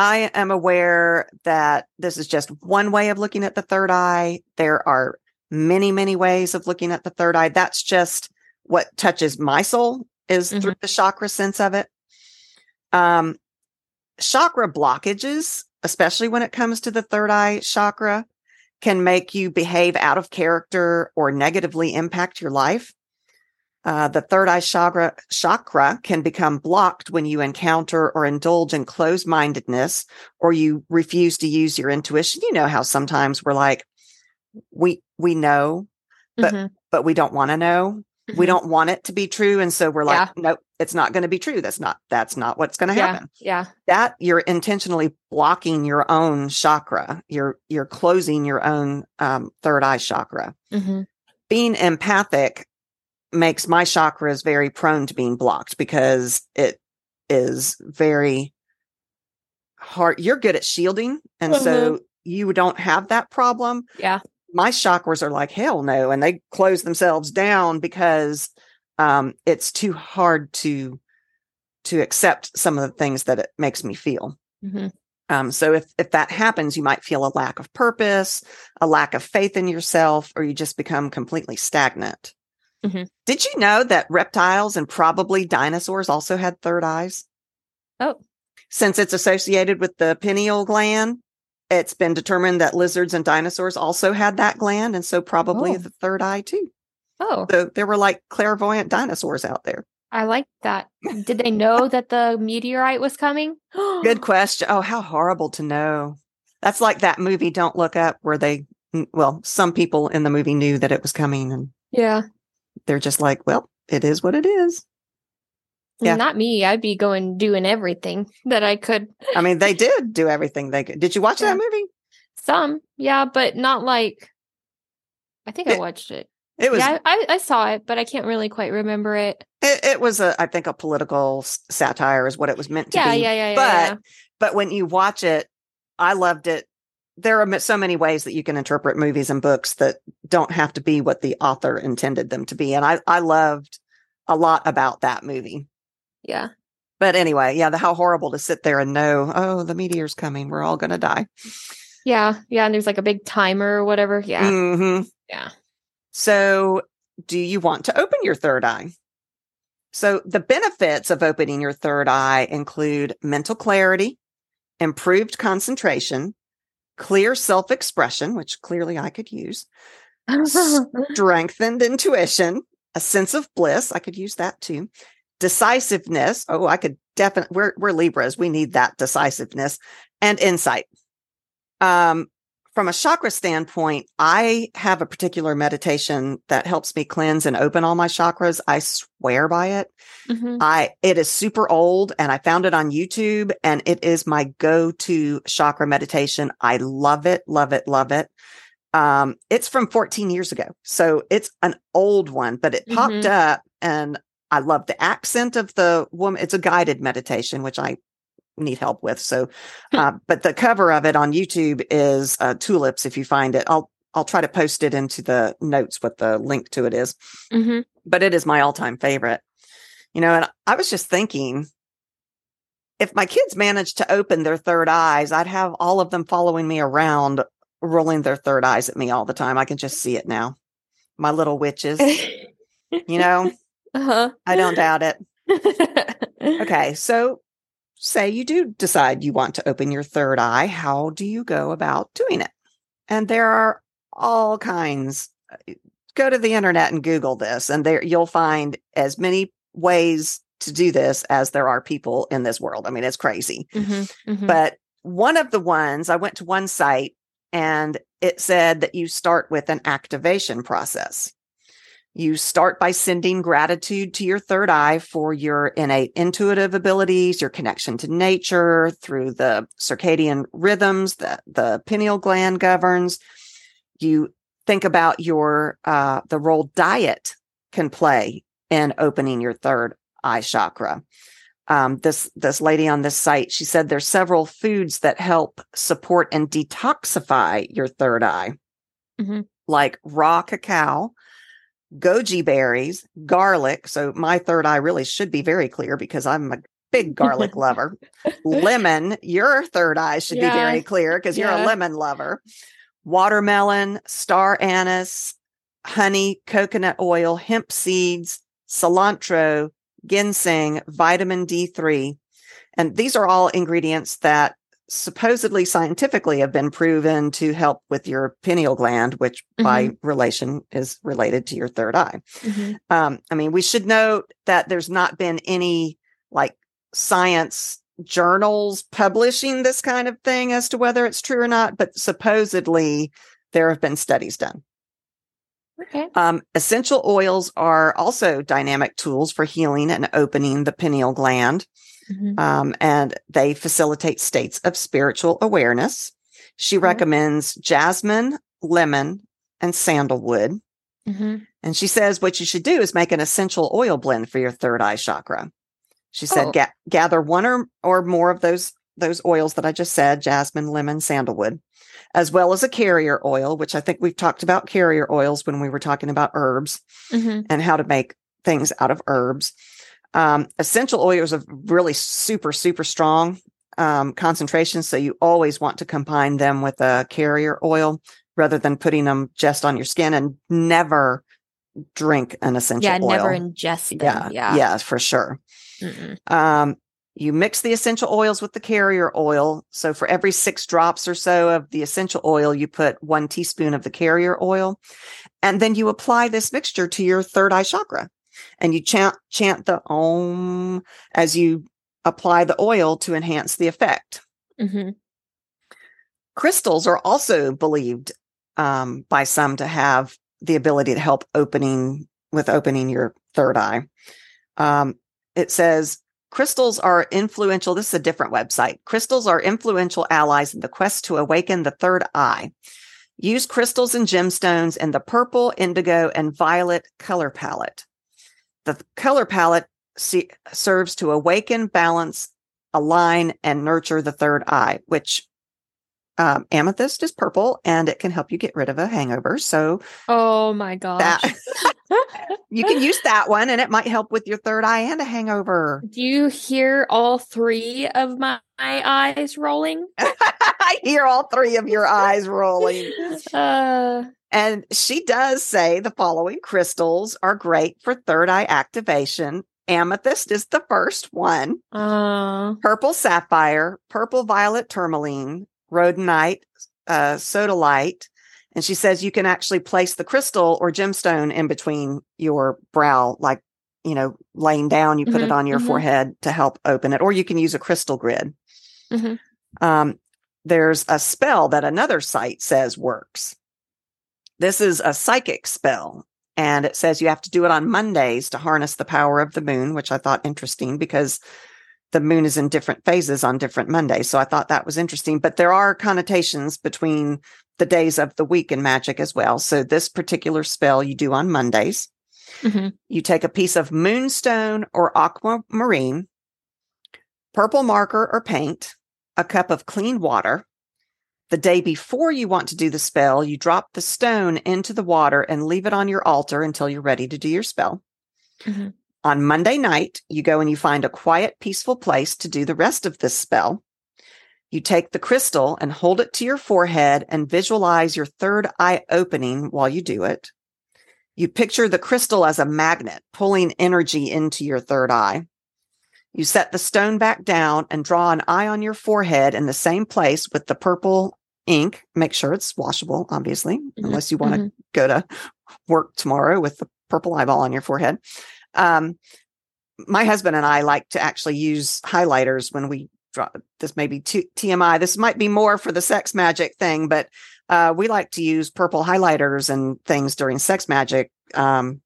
Speaker 1: i am aware that this is just one way of looking at the third eye. There are many many ways of looking at the third eye. That's just what touches my soul is through the chakra sense of it. Um chakra blockages especially when it comes to the third eye chakra can make you behave out of character or negatively impact your life Uh, the third eye chakra chakra can become blocked when you encounter or indulge in closed mindedness or you refuse to use your intuition. You know how sometimes we're like, we we know, but mm-hmm. but we don't want to know. Mm-hmm. We don't want it to be true, and so we're like, yeah. nope, it's not going to be true. That's not that's not what's going to happen.
Speaker 2: Yeah, yeah.
Speaker 1: That you're intentionally blocking your own chakra. You're you're closing your own um, third eye chakra. Mm-hmm. Being empathic makes my chakras very prone to being blocked because it is very hard. You're good at shielding. And mm-hmm. so you don't have that problem.
Speaker 2: Yeah.
Speaker 1: My chakras are like, hell no. And they close themselves down because um, it's too hard to to accept some of the things that it makes me feel. Mm-hmm. Um, so if if that happens, you might feel a lack of purpose, a lack of faith in yourself, or you just become completely stagnant. Mm-hmm. Did you know that reptiles and probably dinosaurs also had third eyes?
Speaker 2: Oh.
Speaker 1: Since it's associated with the pineal gland, it's been determined that lizards and dinosaurs also had that gland, and so probably oh. the third eye too.
Speaker 2: Oh.
Speaker 1: So there were like clairvoyant dinosaurs out there.
Speaker 2: I like that. Did they know that the meteorite was coming?
Speaker 1: Good question. Oh, how horrible to know. That's like that movie Don't Look Up where they well, some people in the movie knew that it was coming and
Speaker 2: Yeah
Speaker 1: they're just like, well, it is what it is.
Speaker 2: Yeah. Not me. I'd be going doing everything that I could.
Speaker 1: I mean, they did do everything they could. Did you watch yeah. that movie?
Speaker 2: Some, yeah, but not like. I think it, I watched it.
Speaker 1: It was.
Speaker 2: Yeah, I, I saw it, but I can't really quite remember it.
Speaker 1: It, it was a, I think, a political satire is what it was meant to
Speaker 2: yeah,
Speaker 1: be.
Speaker 2: Yeah, yeah, yeah.
Speaker 1: But,
Speaker 2: yeah.
Speaker 1: but when you watch it, I loved it there are so many ways that you can interpret movies and books that don't have to be what the author intended them to be. And I, I loved a lot about that movie.
Speaker 2: Yeah.
Speaker 1: But anyway, yeah, the, how horrible to sit there and know, oh, the meteor's coming. We're all going to die.
Speaker 2: Yeah. Yeah. And there's like a big timer or whatever. Yeah.
Speaker 1: Mm-hmm.
Speaker 2: Yeah.
Speaker 1: So, do you want to open your third eye? So, the benefits of opening your third eye include mental clarity, improved concentration, clear self expression, which clearly I could use, strengthened intuition, a sense of bliss. I could use that too. Decisiveness. Oh, I could definitely, we're, we're Libras. We need that decisiveness and insight. Um, from a chakra standpoint, I have a particular meditation that helps me cleanse and open all my chakras. I swear by it. Mm-hmm. I it is super old and I found it on YouTube and it is my go-to chakra meditation. I love it, love it, love it. Um, it's from 14 years ago. So it's an old one, but it popped mm-hmm. up and I love the accent of the woman. It's a guided meditation, which I need help with. So, hmm. uh, but the cover of it on YouTube is uh, tulips. If you find it, I'll I'll try to post it into the notes what the link to it is. Mm-hmm. But it is my all time favorite. You know, and I was just thinking, if my kids managed to open their third eyes, I'd have all of them following me around, rolling their third eyes at me all the time. I can just see it now. My little witches. you know, uh-huh. I don't doubt it. okay, so say you do decide you want to open your third eye, how do you go about doing it? And there are all kinds. Uh, go to the internet and Google this, and there you'll find as many ways to do this as there are people in this world. I mean, it's crazy. Mm-hmm, mm-hmm. But one of the ones, I went to one site and it said that you start with an activation process. You start by sending gratitude to your third eye for your innate intuitive abilities, your connection to nature through the circadian rhythms that the pineal gland governs. You think about your uh, the role diet can play in opening your third eye chakra. Um, this this lady on this site, she said there's several foods that help support and detoxify your third eye, mm-hmm. like raw cacao, goji berries, garlic. So my third eye really should be very clear because I'm a big garlic lover. lemon, your third eye should yeah. be very clear because yeah. you're a lemon lover. Watermelon, star anise, honey, coconut oil, hemp seeds, cilantro, ginseng, vitamin D3. And these are all ingredients that supposedly scientifically have been proven to help with your pineal gland, which mm-hmm. by relation is related to your third eye. Mm-hmm. Um, I mean, we should note that there's not been any like science journals publishing this kind of thing as to whether it's true or not, but supposedly there have been studies done.
Speaker 2: Okay.
Speaker 1: Um, essential oils are also dynamic tools for healing and opening the pineal gland. Mm-hmm. Um, and they facilitate states of spiritual awareness. She mm-hmm. recommends jasmine, lemon, and sandalwood. Mm-hmm. And she says what you should do is make an essential oil blend for your third eye chakra. She said, oh. ga- gather one or, or more of those, those oils that I just said, jasmine, lemon, sandalwood, as well as a carrier oil, which I think we've talked about carrier oils when we were talking about herbs mm-hmm. and how to make things out of herbs. Um, essential oils are really super, super strong um, concentrations. So you always want to combine them with a carrier oil rather than putting them just on your skin and never drink an essential
Speaker 2: yeah,
Speaker 1: oil.
Speaker 2: never ingest them.
Speaker 1: Yeah, yeah, yeah, for sure. Um, you mix the essential oils with the carrier oil. So for every six drops or so of the essential oil, you put one teaspoon of the carrier oil. And then you apply this mixture to your third eye chakra and you chant, chant the om as you apply the oil to enhance the effect. Mm-hmm. Crystals are also believed um, by some to have the ability to help opening with opening your third eye. Um, it says crystals are influential. This is a different website. Crystals are influential allies in the quest to awaken the third eye. Use crystals and gemstones in the purple, indigo, and violet color palette. The color palette see, serves to awaken, balance, align, and nurture the third eye, which um, amethyst is purple and it can help you get rid of a hangover. So,
Speaker 2: oh my gosh. That,
Speaker 1: you can use that one and it might help with your third eye and a hangover.
Speaker 2: Do you hear all three of my eyes rolling?
Speaker 1: I hear all three of your eyes rolling. Uh, and she does say the following crystals are great for third eye activation. Amethyst is the first one. Uh, purple sapphire, purple violet tourmaline, rhodonite, uh, sodalite. And she says you can actually place the crystal or gemstone in between your brow, like, you know, laying down, you put mm-hmm, it on your mm-hmm. forehead to help open it, or you can use a crystal grid. Mm-hmm. Um, there's a spell that another site says works. This is a psychic spell. And it says you have to do it on Mondays to harness the power of the moon, which I thought interesting because the moon is in different phases on different Mondays. So I thought that was interesting. But there are connotations between the days of the week in magic as well. So this particular spell you do on Mondays. Mm-hmm. You take a piece of moonstone or aquamarine, purple marker or paint, a cup of clean water. The day before you want to do the spell, you drop the stone into the water and leave it on your altar until you're ready to do your spell. Mm-hmm. On Monday night, you go and you find a quiet, peaceful place to do the rest of this spell. You take the crystal and hold it to your forehead and visualize your third eye opening while you do it. You picture the crystal as a magnet pulling energy into your third eye. You set the stone back down and draw an eye on your forehead in the same place with the purple ink. Make sure it's washable, obviously, mm-hmm. unless you want to mm-hmm. go to work tomorrow with the purple eyeball on your forehead. Um, my husband and I like to actually use highlighters when we draw. This may be t- TMI. This might be more for the sex magic thing, but uh, we like to use purple highlighters and things during sex magic um,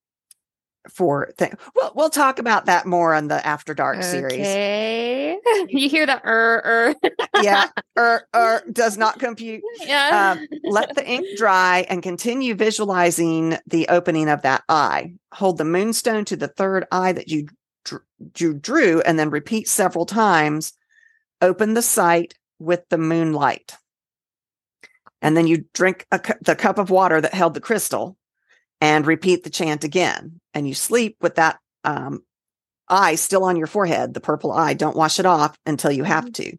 Speaker 1: for things. We'll, we'll talk about that more on the After Dark okay. series.
Speaker 2: Okay. You hear the er, er.
Speaker 1: yeah. Er, er does not compute. Yeah. Um, let the ink dry and continue visualizing the opening of that eye. Hold the moonstone to the third eye that you, you drew and then repeat several times. Open the sight with the moonlight. And then you drink cu- the cup of water that held the crystal and repeat the chant again. And you sleep with that um, eye still on your forehead, the purple eye. Don't wash it off until you have mm-hmm. to.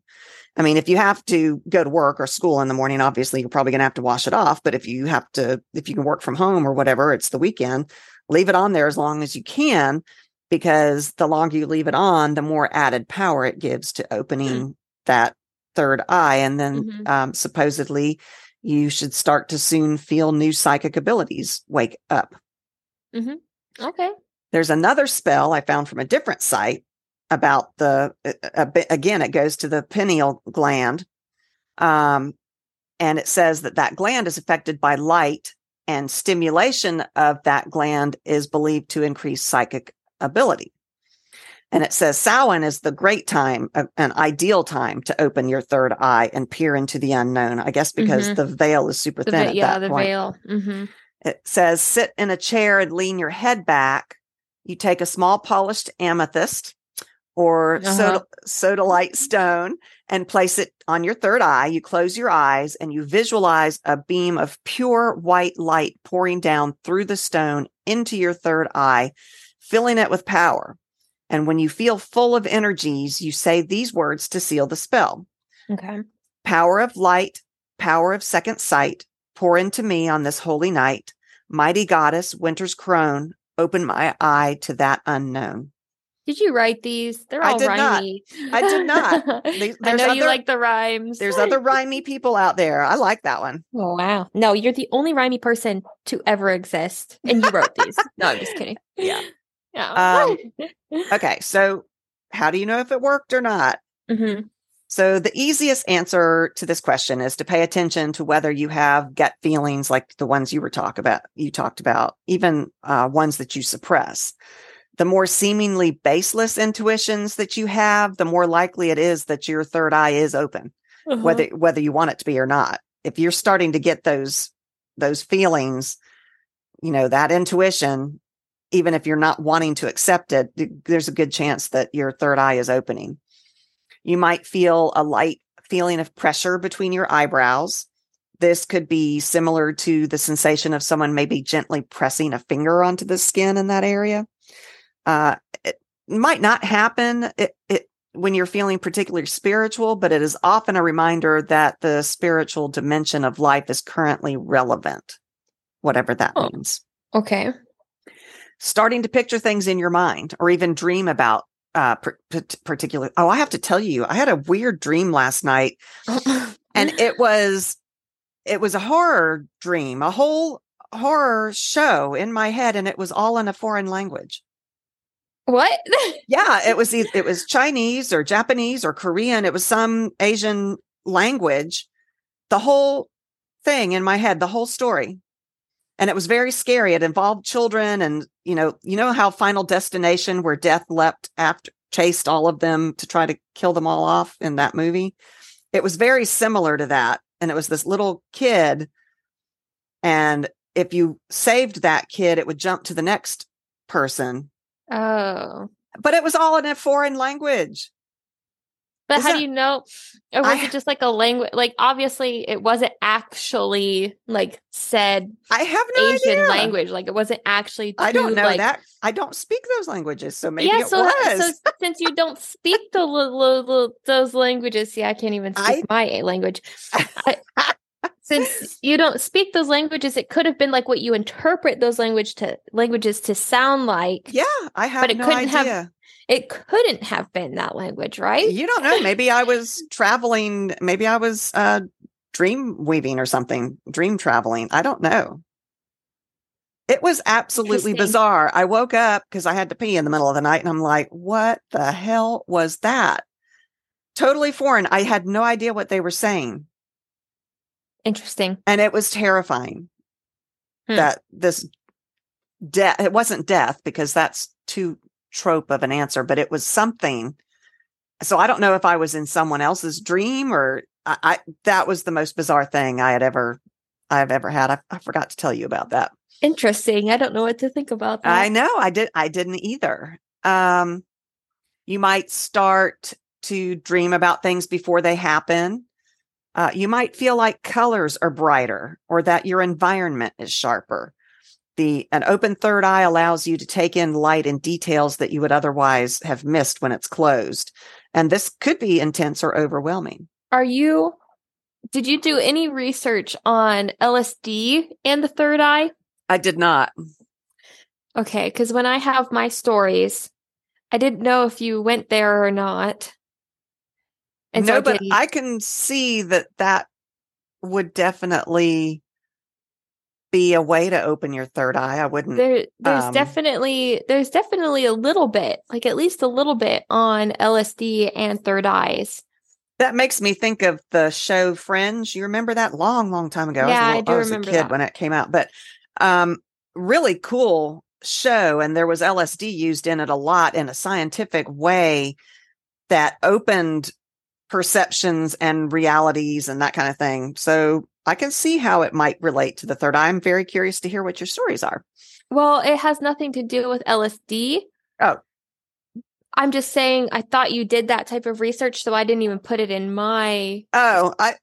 Speaker 1: I mean, if you have to go to work or school in the morning, obviously you're probably going to have to wash it off. But if you have to, if you can work from home or whatever, it's the weekend, leave it on there as long as you can, because the longer you leave it on, the more added power it gives to opening that third eye. And then mm-hmm. um, supposedly you should start to soon feel new psychic abilities wake up.
Speaker 2: Mm-hmm. Okay.
Speaker 1: There's another spell I found from a different site about the, uh, again, it goes to the pineal gland. Um, and it says that that gland is affected by light and stimulation of that gland is believed to increase psychic ability. And it says Samhain is the great time, uh, an ideal time to open your third eye and peer into the unknown. I guess because mm-hmm. the veil is super
Speaker 2: the
Speaker 1: thin. Ve-
Speaker 2: yeah,
Speaker 1: the
Speaker 2: point. veil. Mm-hmm.
Speaker 1: It says sit in a chair and lean your head back. You take a small polished amethyst or uh-huh. soda, sodalite stone and place it on your third eye. You close your eyes and you visualize a beam of pure white light pouring down through the stone into your third eye, filling it with power. And when you feel full of energies, you say these words to seal the spell.
Speaker 2: Okay.
Speaker 1: Power of light, power of second sight, pour into me on this holy night. Mighty goddess, winter's crone, open my eye to that unknown.
Speaker 2: Did you write these? They're all
Speaker 1: I did
Speaker 2: rhymey.
Speaker 1: Not. I did not.
Speaker 2: I know other, you like the rhymes.
Speaker 1: There's other rhymey people out there. I like that one.
Speaker 2: Oh wow. No, you're the only rhymey person to ever exist. And you wrote these. no, I'm just kidding.
Speaker 1: Yeah. Yeah. Um, okay. So how do you know if it worked or not?
Speaker 2: Mm-hmm.
Speaker 1: So the easiest answer to this question is to pay attention to whether you have gut feelings like the ones you were talk about, you talked about, even uh, ones that you suppress the more seemingly baseless intuitions that you have, the more likely it is that your third eye is open, uh-huh. whether whether you want it to be or not. If you're starting to get those those feelings, you know, that intuition, even if you're not wanting to accept it, there's a good chance that your third eye is opening. You might feel a light feeling of pressure between your eyebrows. This could be similar to the sensation of someone maybe gently pressing a finger onto the skin in that area. Uh, it might not happen it, it, when you're feeling particularly spiritual, but it is often a reminder that the spiritual dimension of life is currently relevant, whatever that oh, means.
Speaker 2: Okay.
Speaker 1: Starting to picture things in your mind or even dream about uh, particular. Oh, I have to tell you, I had a weird dream last night and it was, it was a horror dream, a whole horror show in my head, and it was all in a foreign language.
Speaker 2: What?
Speaker 1: yeah, it was it was Chinese or Japanese or Korean. It was some Asian language. The whole thing in my head, the whole story. And it was very scary. It involved children and you know, you know how Final Destination where death leapt after chased all of them to try to kill them all off in that movie. It was very similar to that. And it was this little kid and if you saved that kid, it would jump to the next person
Speaker 2: Oh.
Speaker 1: But it was all in a foreign language.
Speaker 2: But Is how that, do you know? Or was I, it just like a language? Like, obviously, it wasn't actually like said.
Speaker 1: I have no Asian idea.
Speaker 2: language. Like, it wasn't actually.
Speaker 1: I don't know like, that. I don't speak those languages, so maybe yeah.
Speaker 2: so,
Speaker 1: was.
Speaker 2: so since you don't speak the those languages, see, I can't even speak I, my language. I, since you don't speak those languages, it could have been like what you interpret those language to languages to sound like.
Speaker 1: Yeah, I have
Speaker 2: but it
Speaker 1: no
Speaker 2: couldn't
Speaker 1: idea.
Speaker 2: Have, it couldn't have been that language, right?
Speaker 1: You don't know. Maybe I was traveling. Maybe I was uh, dream weaving or something, dream traveling. I don't know. It was absolutely bizarre. I woke up because I had to pee in the middle of the night and I'm like, what the hell was that? Totally foreign. I had no idea what they were saying.
Speaker 2: Interesting.
Speaker 1: And it was terrifying hmm. that this death, it wasn't death because that's too trope of an answer, but it was something. So I don't know if I was in someone else's dream or I, I that was the most bizarre thing I had ever, I've ever had. I, I, forgot to tell you about that.
Speaker 2: Interesting. I don't know what to think about that.
Speaker 1: I know. I did. I didn't either. Um, you might start to dream about things before they happen. Uh, you might feel like colors are brighter or that your environment is sharper. The an open third eye allows you to take in light and details that you would otherwise have missed when it's closed. And this could be intense or overwhelming.
Speaker 2: Are you did you do any research on LSD and the third eye?
Speaker 1: I did not.
Speaker 2: Okay, because when I have my stories, I didn't know if you went there or not And
Speaker 1: no,
Speaker 2: so
Speaker 1: but I can see that that would definitely be a way to open your third eye. I wouldn't.
Speaker 2: there there's
Speaker 1: um,
Speaker 2: definitely there's definitely a little bit, like at least a little bit on LSD and third eyes.
Speaker 1: That makes me think of the show Fringe. You remember that long, long time ago?
Speaker 2: Yeah, I
Speaker 1: I was, a,
Speaker 2: do
Speaker 1: I was
Speaker 2: remember
Speaker 1: a kid
Speaker 2: that.
Speaker 1: when it came out, but um, really cool show. And there was LSD used in it a lot in a scientific way that opened perceptions and realities and that kind of thing. So I can see how it might relate to the third eye. I'm very curious to hear what your stories are.
Speaker 2: Well, it has nothing to do with LSD.
Speaker 1: Oh.
Speaker 2: I'm just saying I thought you did that type of research, so I didn't even put it in my
Speaker 1: Oh, I,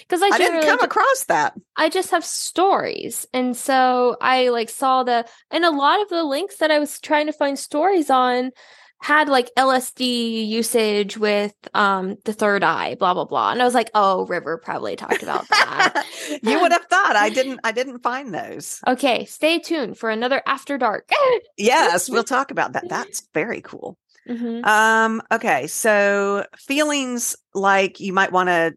Speaker 2: because I,
Speaker 1: I didn't come across that.
Speaker 2: I just have stories. And so I like saw the and a lot of the links that I was trying to find stories on had like LSD usage with um the third eye, blah blah blah. And I was like, oh, River probably talked about that.
Speaker 1: you would have thought I didn't I didn't find those.
Speaker 2: okay, stay tuned for another after dark.
Speaker 1: Yes, we'll talk about that. That's very cool.
Speaker 2: Mhm.
Speaker 1: Um, okay, so feelings like you might want to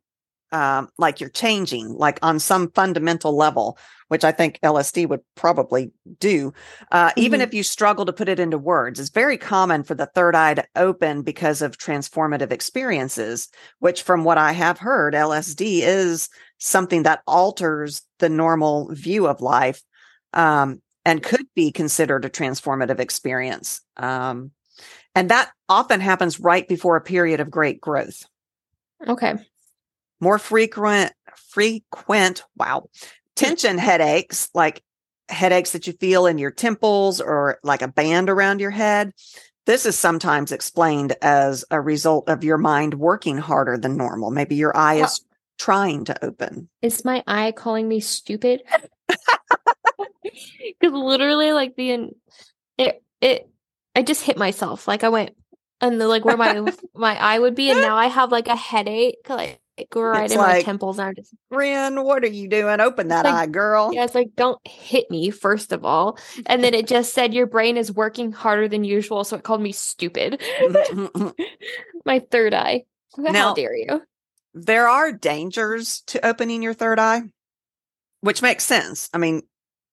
Speaker 1: um like you're changing, like on some fundamental level, which I think LSD would probably do. Uh, even
Speaker 2: Mhm.
Speaker 1: if you struggle to put it into words, it's very common for the third eye to open because of transformative experiences, which from what I have heard, LSD is something that alters the normal view of life. Um, and could be considered a transformative experience. Um, and that often happens right before a period of great growth.
Speaker 2: Okay.
Speaker 1: More frequent, frequent, wow, hmm. tension headaches, like headaches that you feel in your temples or like a band around your head. This is sometimes explained as a result of your mind working harder than normal. Maybe your eye is trying to open.
Speaker 2: Is my eye calling me stupid? Because literally, like the it it I just hit myself. Like I went and the, like where my my eye would be, and now I have like a headache, like right
Speaker 1: It's
Speaker 2: in my
Speaker 1: like-
Speaker 2: temples. And I'm just
Speaker 1: Wren, what are you doing? Open that
Speaker 2: Like,
Speaker 1: eye, girl.
Speaker 2: yeah, it's like don't hit me first of all, and then it just said your brain is working harder than usual, so it called me stupid. my third eye. How
Speaker 1: Now-
Speaker 2: dare you?
Speaker 1: there are dangers to opening your third eye, which makes sense. I mean,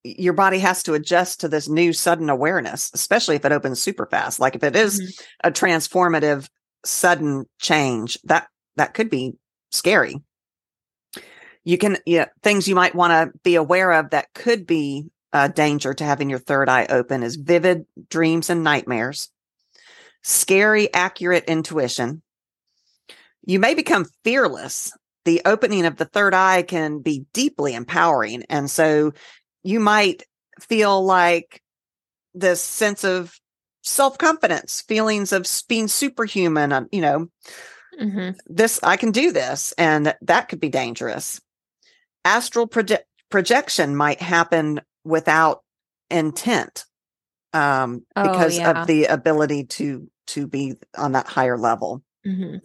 Speaker 1: your body has to adjust to this new sudden awareness, especially if it opens super fast. Like if it is
Speaker 2: Mhm.
Speaker 1: a transformative sudden change, that that could be scary. You can yeah, things you might want to be aware of that could be a danger to having your third eye open is vivid dreams and nightmares, scary accurate intuition, you may become fearless. The opening of the third eye can be deeply empowering. And so you might feel like this sense of self confidence, feelings of being superhuman, uh, you know,
Speaker 2: Mhm.
Speaker 1: this, I can do this. And that could be dangerous. Astral proje- projection might happen without intent um,
Speaker 2: Oh,
Speaker 1: because
Speaker 2: yeah.
Speaker 1: of the ability to to be on that higher level
Speaker 2: Mhm.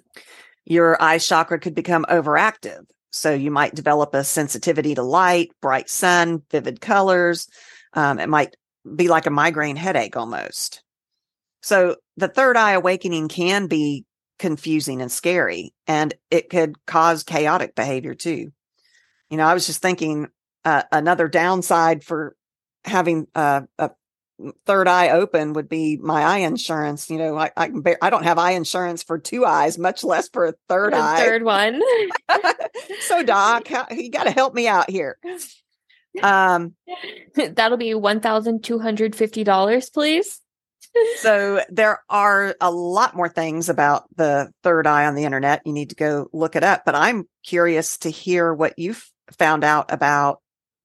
Speaker 1: your eye chakra could become overactive. So you might develop a sensitivity to light, bright sun, vivid colors. Um, it might be like a migraine headache almost. So the third eye awakening can be confusing and scary, and it could cause chaotic behavior too. You know, I was just thinking uh, another downside for having uh, a third eye open would be my eye insurance. You know, I I, bear, I don't have eye insurance for two eyes, much less for a third
Speaker 2: The
Speaker 1: eye.
Speaker 2: third one.
Speaker 1: so, Doc, how, you got to help me out here. Um,
Speaker 2: That'll be one thousand two hundred fifty dollars, please.
Speaker 1: so there are a lot more things about the third eye on the internet. You need to go look it up. But I'm curious to hear what you've found out about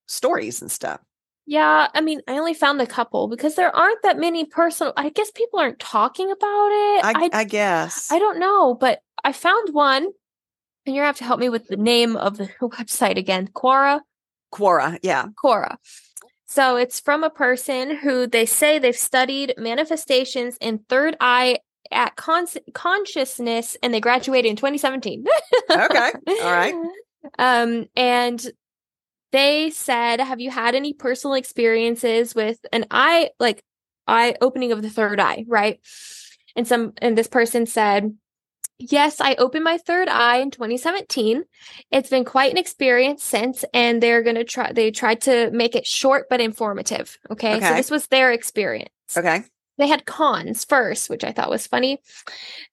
Speaker 1: stories and stuff.
Speaker 2: Yeah, I mean, I only found a couple because there aren't that many personal. I guess people aren't talking about it.
Speaker 1: I,
Speaker 2: I
Speaker 1: I guess.
Speaker 2: I don't know, but I found one, and you're gonna have to help me with the name of the website again. Quora.
Speaker 1: Quora. Yeah.
Speaker 2: Quora. So it's from a person who they say they've studied manifestations in third eye at con- consciousness, and they graduated in 2017.
Speaker 1: Okay. All right.
Speaker 2: Um, and they said, "Have you had any personal experiences with an eye, like eye opening of the third eye?" Right. And some, and this person said, yes, I opened my third eye in 2017. It's been quite an experience since, and they're going to try, they tried to make it short but informative. Okay?
Speaker 1: Okay.
Speaker 2: So this was their experience.
Speaker 1: Okay.
Speaker 2: They had cons first, which I thought was funny.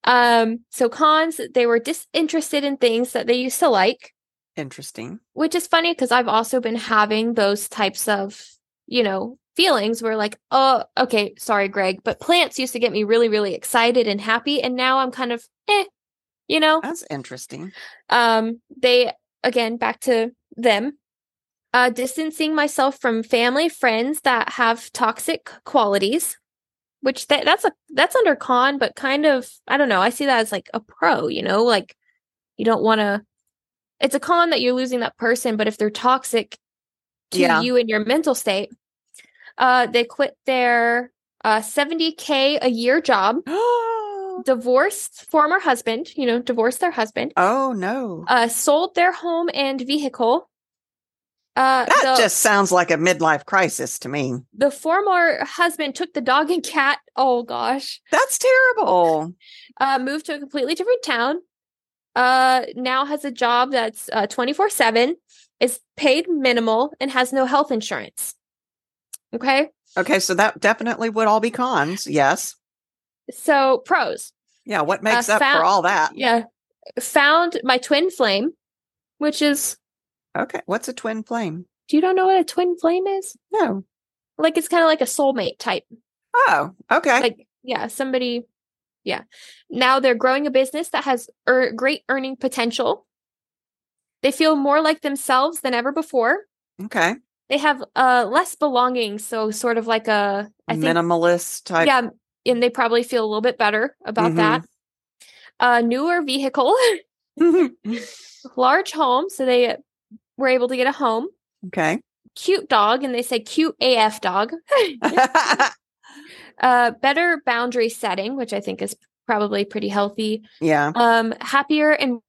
Speaker 2: Um, so cons, they were disinterested in things that they used to like,
Speaker 1: Interesting.
Speaker 2: which is funny because I've also been having those types of, you know, feelings were like, oh, okay, sorry, Greg, but plants used to get me really, really excited and happy. And now I'm kind of, eh, you know,
Speaker 1: That's interesting.
Speaker 2: um, they, again, back to them, uh, distancing myself from family, friends that have toxic qualities, which that that's a, that's under con, but kind of, I don't know. I see that as like a pro, you know, like you don't want to, it's a con that you're losing that person, but if they're toxic to
Speaker 1: Yeah.
Speaker 2: you and your mental state, uh, they quit their uh 70k a year job, divorced former husband, you know, divorced their husband, Oh
Speaker 1: no.
Speaker 2: uh, sold their home and vehicle. Uh,
Speaker 1: That
Speaker 2: the,
Speaker 1: just sounds like a midlife crisis to me.
Speaker 2: the former husband took the dog and cat. Oh gosh,
Speaker 1: That's terrible.
Speaker 2: uh, moved to a completely different town. Uh, now has a job that's uh twenty four seven, is paid minimal, and has no health insurance. Okay,
Speaker 1: Okay, so that definitely would all be cons. Yes.
Speaker 2: so pros.
Speaker 1: Yeah. What makes
Speaker 2: Uh,
Speaker 1: up
Speaker 2: fa-
Speaker 1: for all that?
Speaker 2: Yeah, found my twin flame, which is.
Speaker 1: Okay. What's a twin flame?
Speaker 2: Do you don't know what a twin flame is?
Speaker 1: No.
Speaker 2: Like it's kind of like a soulmate type.
Speaker 1: Oh, okay.
Speaker 2: like yeah somebody yeah now they're growing a business that has er- great earning potential they feel more like themselves than ever before
Speaker 1: okay.
Speaker 2: They have uh less belonging so sort of like a i think
Speaker 1: Minimalist type.
Speaker 2: yeah and they probably feel a little bit better about
Speaker 1: Mhm.
Speaker 2: that uh newer vehicle large home so they were able to get a home
Speaker 1: okay.
Speaker 2: cute dog and they say cute af dog uh better boundary setting which i think is probably pretty healthy
Speaker 1: yeah.
Speaker 2: um happier and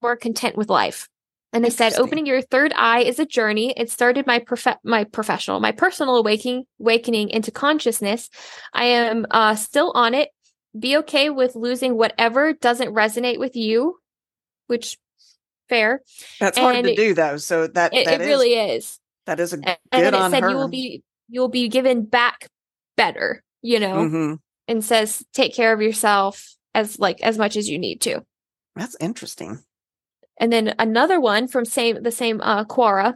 Speaker 2: more content with life and they said opening your third eye is a journey it started my prof- my professional my personal awakening awakening into consciousness i am uh still on it be okay with losing whatever doesn't resonate with you which fair
Speaker 1: That's hard to do though. So that
Speaker 2: it,
Speaker 1: that
Speaker 2: it
Speaker 1: is-
Speaker 2: really is
Speaker 1: that is a good
Speaker 2: and then it said
Speaker 1: her.
Speaker 2: you will be you will be given back better you know
Speaker 1: Mhm.
Speaker 2: and says take care of yourself as like as much as you need to
Speaker 1: That's interesting.
Speaker 2: And then another one from same the same uh Quora.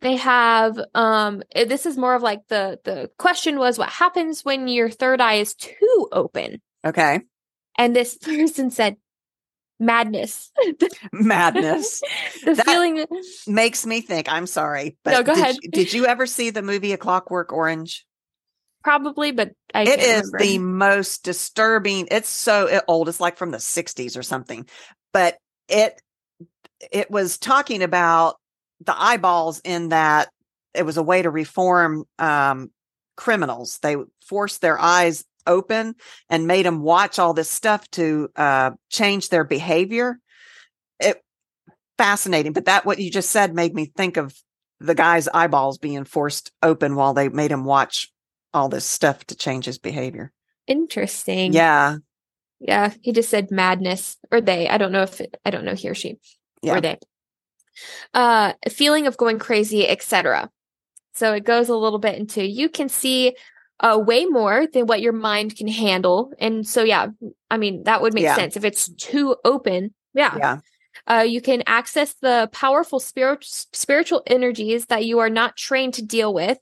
Speaker 2: They have um eh, this is more of like the the question was what happens when your third eye is too open?
Speaker 1: Okay.
Speaker 2: And this person said madness.
Speaker 1: Madness
Speaker 2: the
Speaker 1: That-
Speaker 2: feeling
Speaker 1: makes me think. I'm sorry, but
Speaker 2: No, go
Speaker 1: did,
Speaker 2: ahead.
Speaker 1: you- did you ever see the movie A Clockwork Orange?
Speaker 2: probably but I
Speaker 1: It is
Speaker 2: remember.
Speaker 1: the most disturbing. It's so old. It's like from the 60s or something. But it it was talking about the eyeballs in that it was a way to reform um, criminals. They forced their eyes open and made them watch all this stuff to uh, change their behavior. It fascinating. But that what you just said made me think of the guy's eyeballs being forced open while they made him watch all this stuff to change his behavior.
Speaker 2: interesting.
Speaker 1: Yeah.
Speaker 2: Yeah, he just said madness or they. I don't know if it, I don't know he or she
Speaker 1: Yeah.
Speaker 2: or they. Uh a feeling of going crazy, etc. So it goes a little bit into you can see uh way more than what your mind can handle. And so yeah, I mean that would make
Speaker 1: Yeah.
Speaker 2: sense if it's too open. Yeah.
Speaker 1: Yeah.
Speaker 2: Uh you can access the powerful spirit spiritual energies that you are not trained to deal with.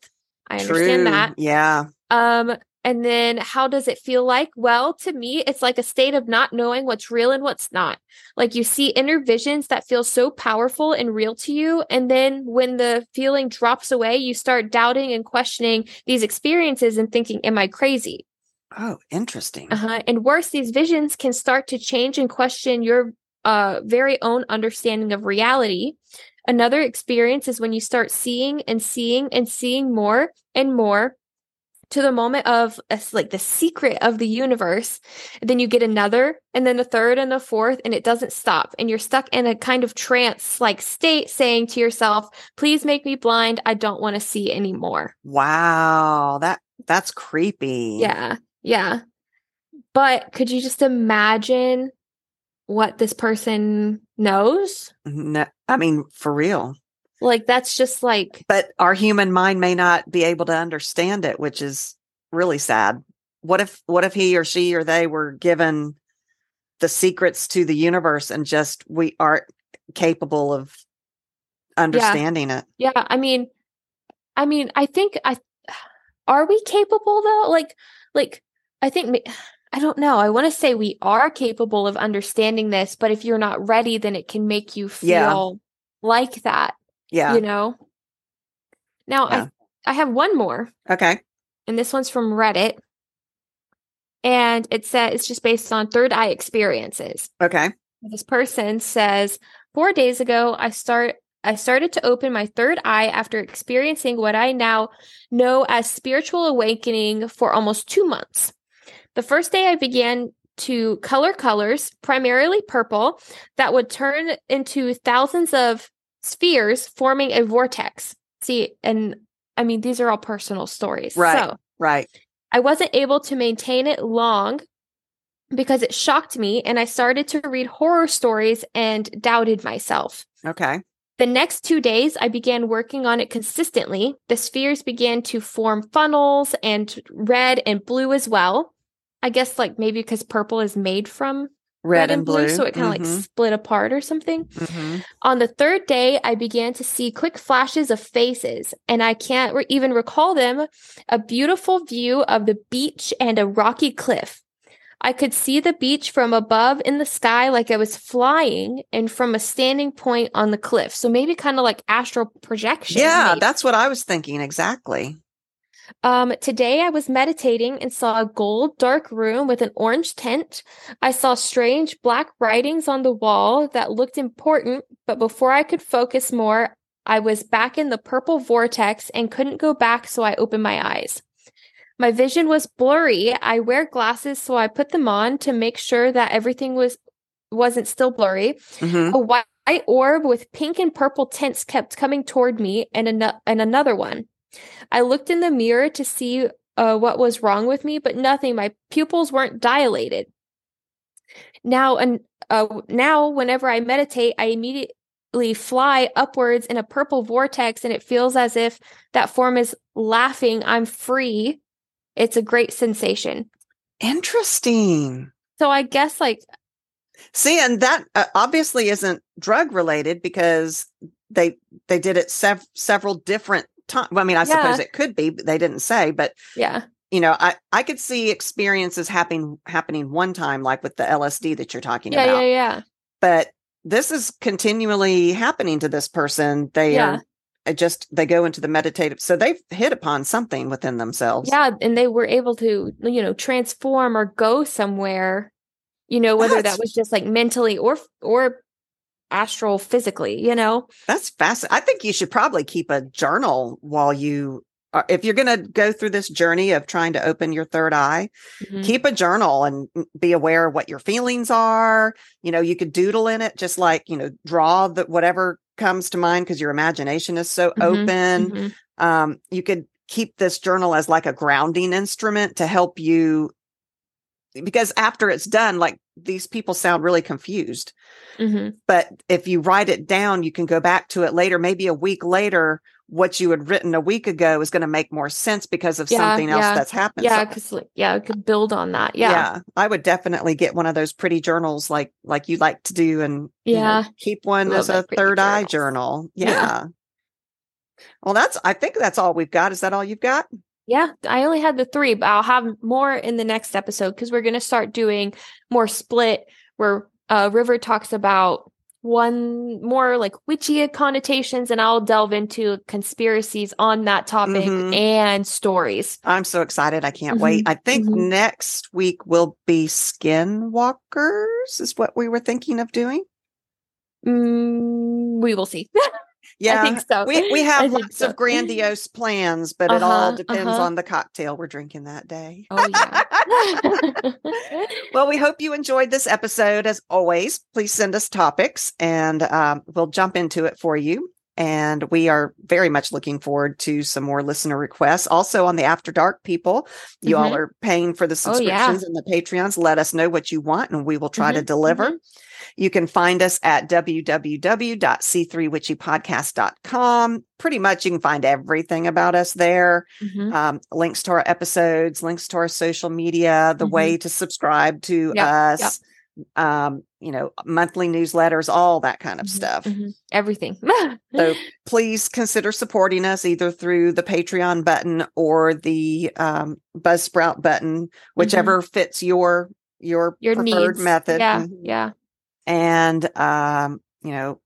Speaker 2: I understand
Speaker 1: True.
Speaker 2: that.
Speaker 1: Yeah.
Speaker 2: Um, and then how does it feel like? Well, to me, it's like a state of not knowing what's real and what's not. Like you see inner visions that feel so powerful and real to you. And then when the feeling drops away, you start doubting and questioning these experiences and thinking, Am I crazy?
Speaker 1: Oh, interesting.
Speaker 2: Uh-huh. And worse, these visions can start to change and question your uh, very own understanding of reality. Another experience is when you start seeing and seeing and seeing more and more to the moment of like the secret of the universe. Then you get another and then the third and the fourth, and it doesn't stop. And you're stuck in a kind of trance like state saying to yourself, please make me blind. I don't want to see anymore.
Speaker 1: Wow. That that's creepy.
Speaker 2: Yeah. Yeah. But could you just imagine what this person knows.
Speaker 1: No, I mean, for real.
Speaker 2: Like that's just like
Speaker 1: But our human mind may not be able to understand it, which is really sad. What if what if he or she or they were given the secrets to the universe and just we aren't capable of understanding it?
Speaker 2: yeah, I mean I mean, I think I are we capable though? Like like I think I don't know. I want to say we are capable of understanding this, but if you're not ready, then it can make you feel
Speaker 1: Yeah.
Speaker 2: like that,
Speaker 1: Yeah.
Speaker 2: you know? Now
Speaker 1: Yeah.
Speaker 2: I I have one more.
Speaker 1: Okay.
Speaker 2: and this one's from Reddit. And it says it's just based on third eye experiences.
Speaker 1: Okay.
Speaker 2: This person says, four days ago, I start I started to open my third eye after experiencing what I now know as spiritual awakening for almost two months. The first day I began to color colors, primarily purple, that would turn into thousands of spheres forming a vortex. See, and I mean, these are all personal stories.
Speaker 1: Right.
Speaker 2: So
Speaker 1: Right.
Speaker 2: I wasn't able to maintain it long because it shocked me and I started to read horror stories and doubted myself.
Speaker 1: Okay.
Speaker 2: The next two days, I began working on it consistently. The spheres began to form funnels and red and blue as well. I guess, like maybe because purple is made from
Speaker 1: Red, and blue.
Speaker 2: so it kind of like
Speaker 1: Mhm.
Speaker 2: split apart or something.
Speaker 1: Mhm.
Speaker 2: On the third day, I began to see quick flashes of faces, and I can't re- even recall them. A beautiful view of the beach and a rocky cliff. I could see the beach from above in the sky like I was flying and from a standing point on the cliff. So maybe kind of like astral projection.
Speaker 1: Yeah,
Speaker 2: maybe.
Speaker 1: that's what I was thinking exactly.
Speaker 2: Um, today I was meditating and saw a gold dark room with an orange tent. I saw strange black writings on the wall that looked important, but before I could focus more, I was back in the purple vortex and couldn't go back, so I opened my eyes. My vision was blurry. I wear glasses, so I put them on to make sure that everything was wasn't still blurry.
Speaker 1: Mhm.
Speaker 2: A white orb with pink and purple tints kept coming toward me, and, an- and another one. I looked in the mirror to see uh, what was wrong with me, but nothing. My pupils weren't dilated. Now, and uh, now, whenever I meditate, I immediately fly upwards in a purple vortex, and it feels as if that form is laughing. I'm free. It's a great sensation.
Speaker 1: Interesting.
Speaker 2: So I guess like
Speaker 1: See, and that uh, obviously isn't drug related because they they did it sev- several different times. Well, I mean, I suppose it could be, but they didn't say. But
Speaker 2: yeah,
Speaker 1: you know, I I could see experiences happening happening one time, like with the LSD that you're talking
Speaker 2: yeah,
Speaker 1: about.
Speaker 2: yeah, yeah.
Speaker 1: But this is continually happening to this person. They
Speaker 2: Yeah.
Speaker 1: are just they go into the meditative, so they've hit upon something within themselves.
Speaker 2: Yeah, and they were able to, you know, transform or go somewhere, you know, whether
Speaker 1: That's-
Speaker 2: that was just like mentally or or astral physically, you know.
Speaker 1: That's fascinating. I think you should probably keep a journal while you are, if you're going to go through this journey of trying to open your third eye,
Speaker 2: Mhm.
Speaker 1: keep a journal and be aware of what your feelings are. You know, you could doodle in it, just like, you know, draw the whatever comes to mind because your imagination is so
Speaker 2: Mhm,
Speaker 1: open.
Speaker 2: mhm.
Speaker 1: Um, you could keep this journal as like a grounding instrument to help you because after it's done, like these people sound really confused
Speaker 2: Mhm.
Speaker 1: but if you write it down, you can go back to it later, maybe a week later. What you had written a week ago is going to make more sense because of
Speaker 2: Yeah,
Speaker 1: something else
Speaker 2: yeah,
Speaker 1: that's happened.
Speaker 2: Yeah,
Speaker 1: So-
Speaker 2: because like yeah, it could build on that. Yeah.
Speaker 1: yeah, I would definitely get one of those pretty journals like like you like to do, and you know,
Speaker 2: Yeah.
Speaker 1: keep one
Speaker 2: Love
Speaker 1: as a third eye journal.
Speaker 2: Yeah.
Speaker 1: Yeah. Well, that's. I think that's all we've got. Is that all you've got?
Speaker 2: Yeah, I only had the three, but I'll have more in the next episode because we're going to start doing more split where uh, River talks about one more like witchy connotations, and I'll delve into conspiracies on that topic
Speaker 1: Mhm.
Speaker 2: and stories.
Speaker 1: I'm so excited. I can't
Speaker 2: Mhm,
Speaker 1: wait. I think
Speaker 2: mhm.
Speaker 1: next week will be skinwalkers. Is what we were thinking of doing.
Speaker 2: Mm, we will see.
Speaker 1: Yeah,
Speaker 2: I think so.
Speaker 1: we we have lots
Speaker 2: so.
Speaker 1: of grandiose plans, but it all
Speaker 2: Uh-huh,
Speaker 1: depends
Speaker 2: uh-huh.
Speaker 1: on the cocktail we're drinking that day.
Speaker 2: Oh yeah.
Speaker 1: well, we hope you enjoyed this episode. As always, please send us topics, and um, we'll jump into it for you. And we are very much looking forward to some more listener requests. Also, on the After Dark people, you all
Speaker 2: Mhm.
Speaker 1: are paying for the
Speaker 2: Oh, yeah.
Speaker 1: subscriptions and the Patreons. Let us know what you want, and we will try to
Speaker 2: Mhm,
Speaker 1: deliver.
Speaker 2: mhm.
Speaker 1: You can find us at www.c3witchypodcast.com. Pretty much you can find everything about us there. Mm-hmm. Um, links to our episodes, links to our social media, the mm-hmm. way to subscribe to yep. us. Yep um, you know, monthly newsletters, all that kind of mm-hmm, stuff. Mm-hmm.
Speaker 2: Everything.
Speaker 1: so please consider supporting us either through the Patreon button or the um, Buzzsprout button, whichever mm-hmm. fits your your, your preferred needs. method.
Speaker 2: Yeah, mm-hmm. yeah.
Speaker 1: And um, you know,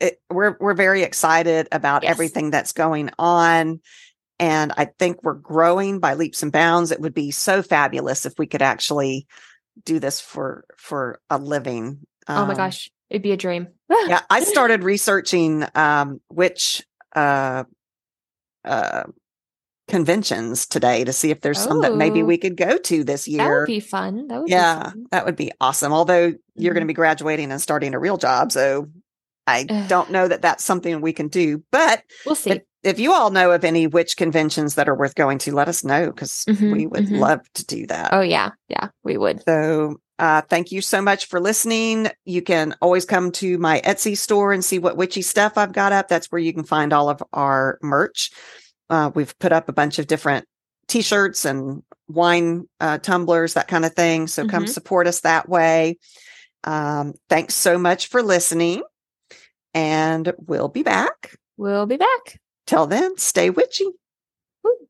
Speaker 1: it, we're we're very excited about yes. everything that's going on. And I think we're growing by leaps and bounds. It would be so fabulous if we could actually do this for for a living.
Speaker 2: Um, oh my um, gosh, it'd be a dream.
Speaker 1: yeah, I started researching um, witch uh, uh, conventions today to see if there's oh, some that maybe we could go to this year. That
Speaker 2: would be fun. That would
Speaker 1: yeah, that would be awesome. Although mm-hmm. you're going to be graduating and starting a real job, so I don't know that that's something we can do. But
Speaker 2: we'll see. If,
Speaker 1: if you all know of any witch conventions that are worth going to, let us know because mm-hmm, we would mm-hmm. love to do that.
Speaker 2: Oh yeah, yeah, we would.
Speaker 1: So uh, thank you so much for listening. You can always come to my Etsy store and see what witchy stuff I've got up. That's where you can find all of our merch. Uh, we've put up a bunch of different t-shirts and wine uh, tumblers, that kind of thing. So mm-hmm. come support us that way. Um, thanks so much for listening, and we'll be back.
Speaker 2: We'll be back.
Speaker 1: Till then, stay witchy. Woo.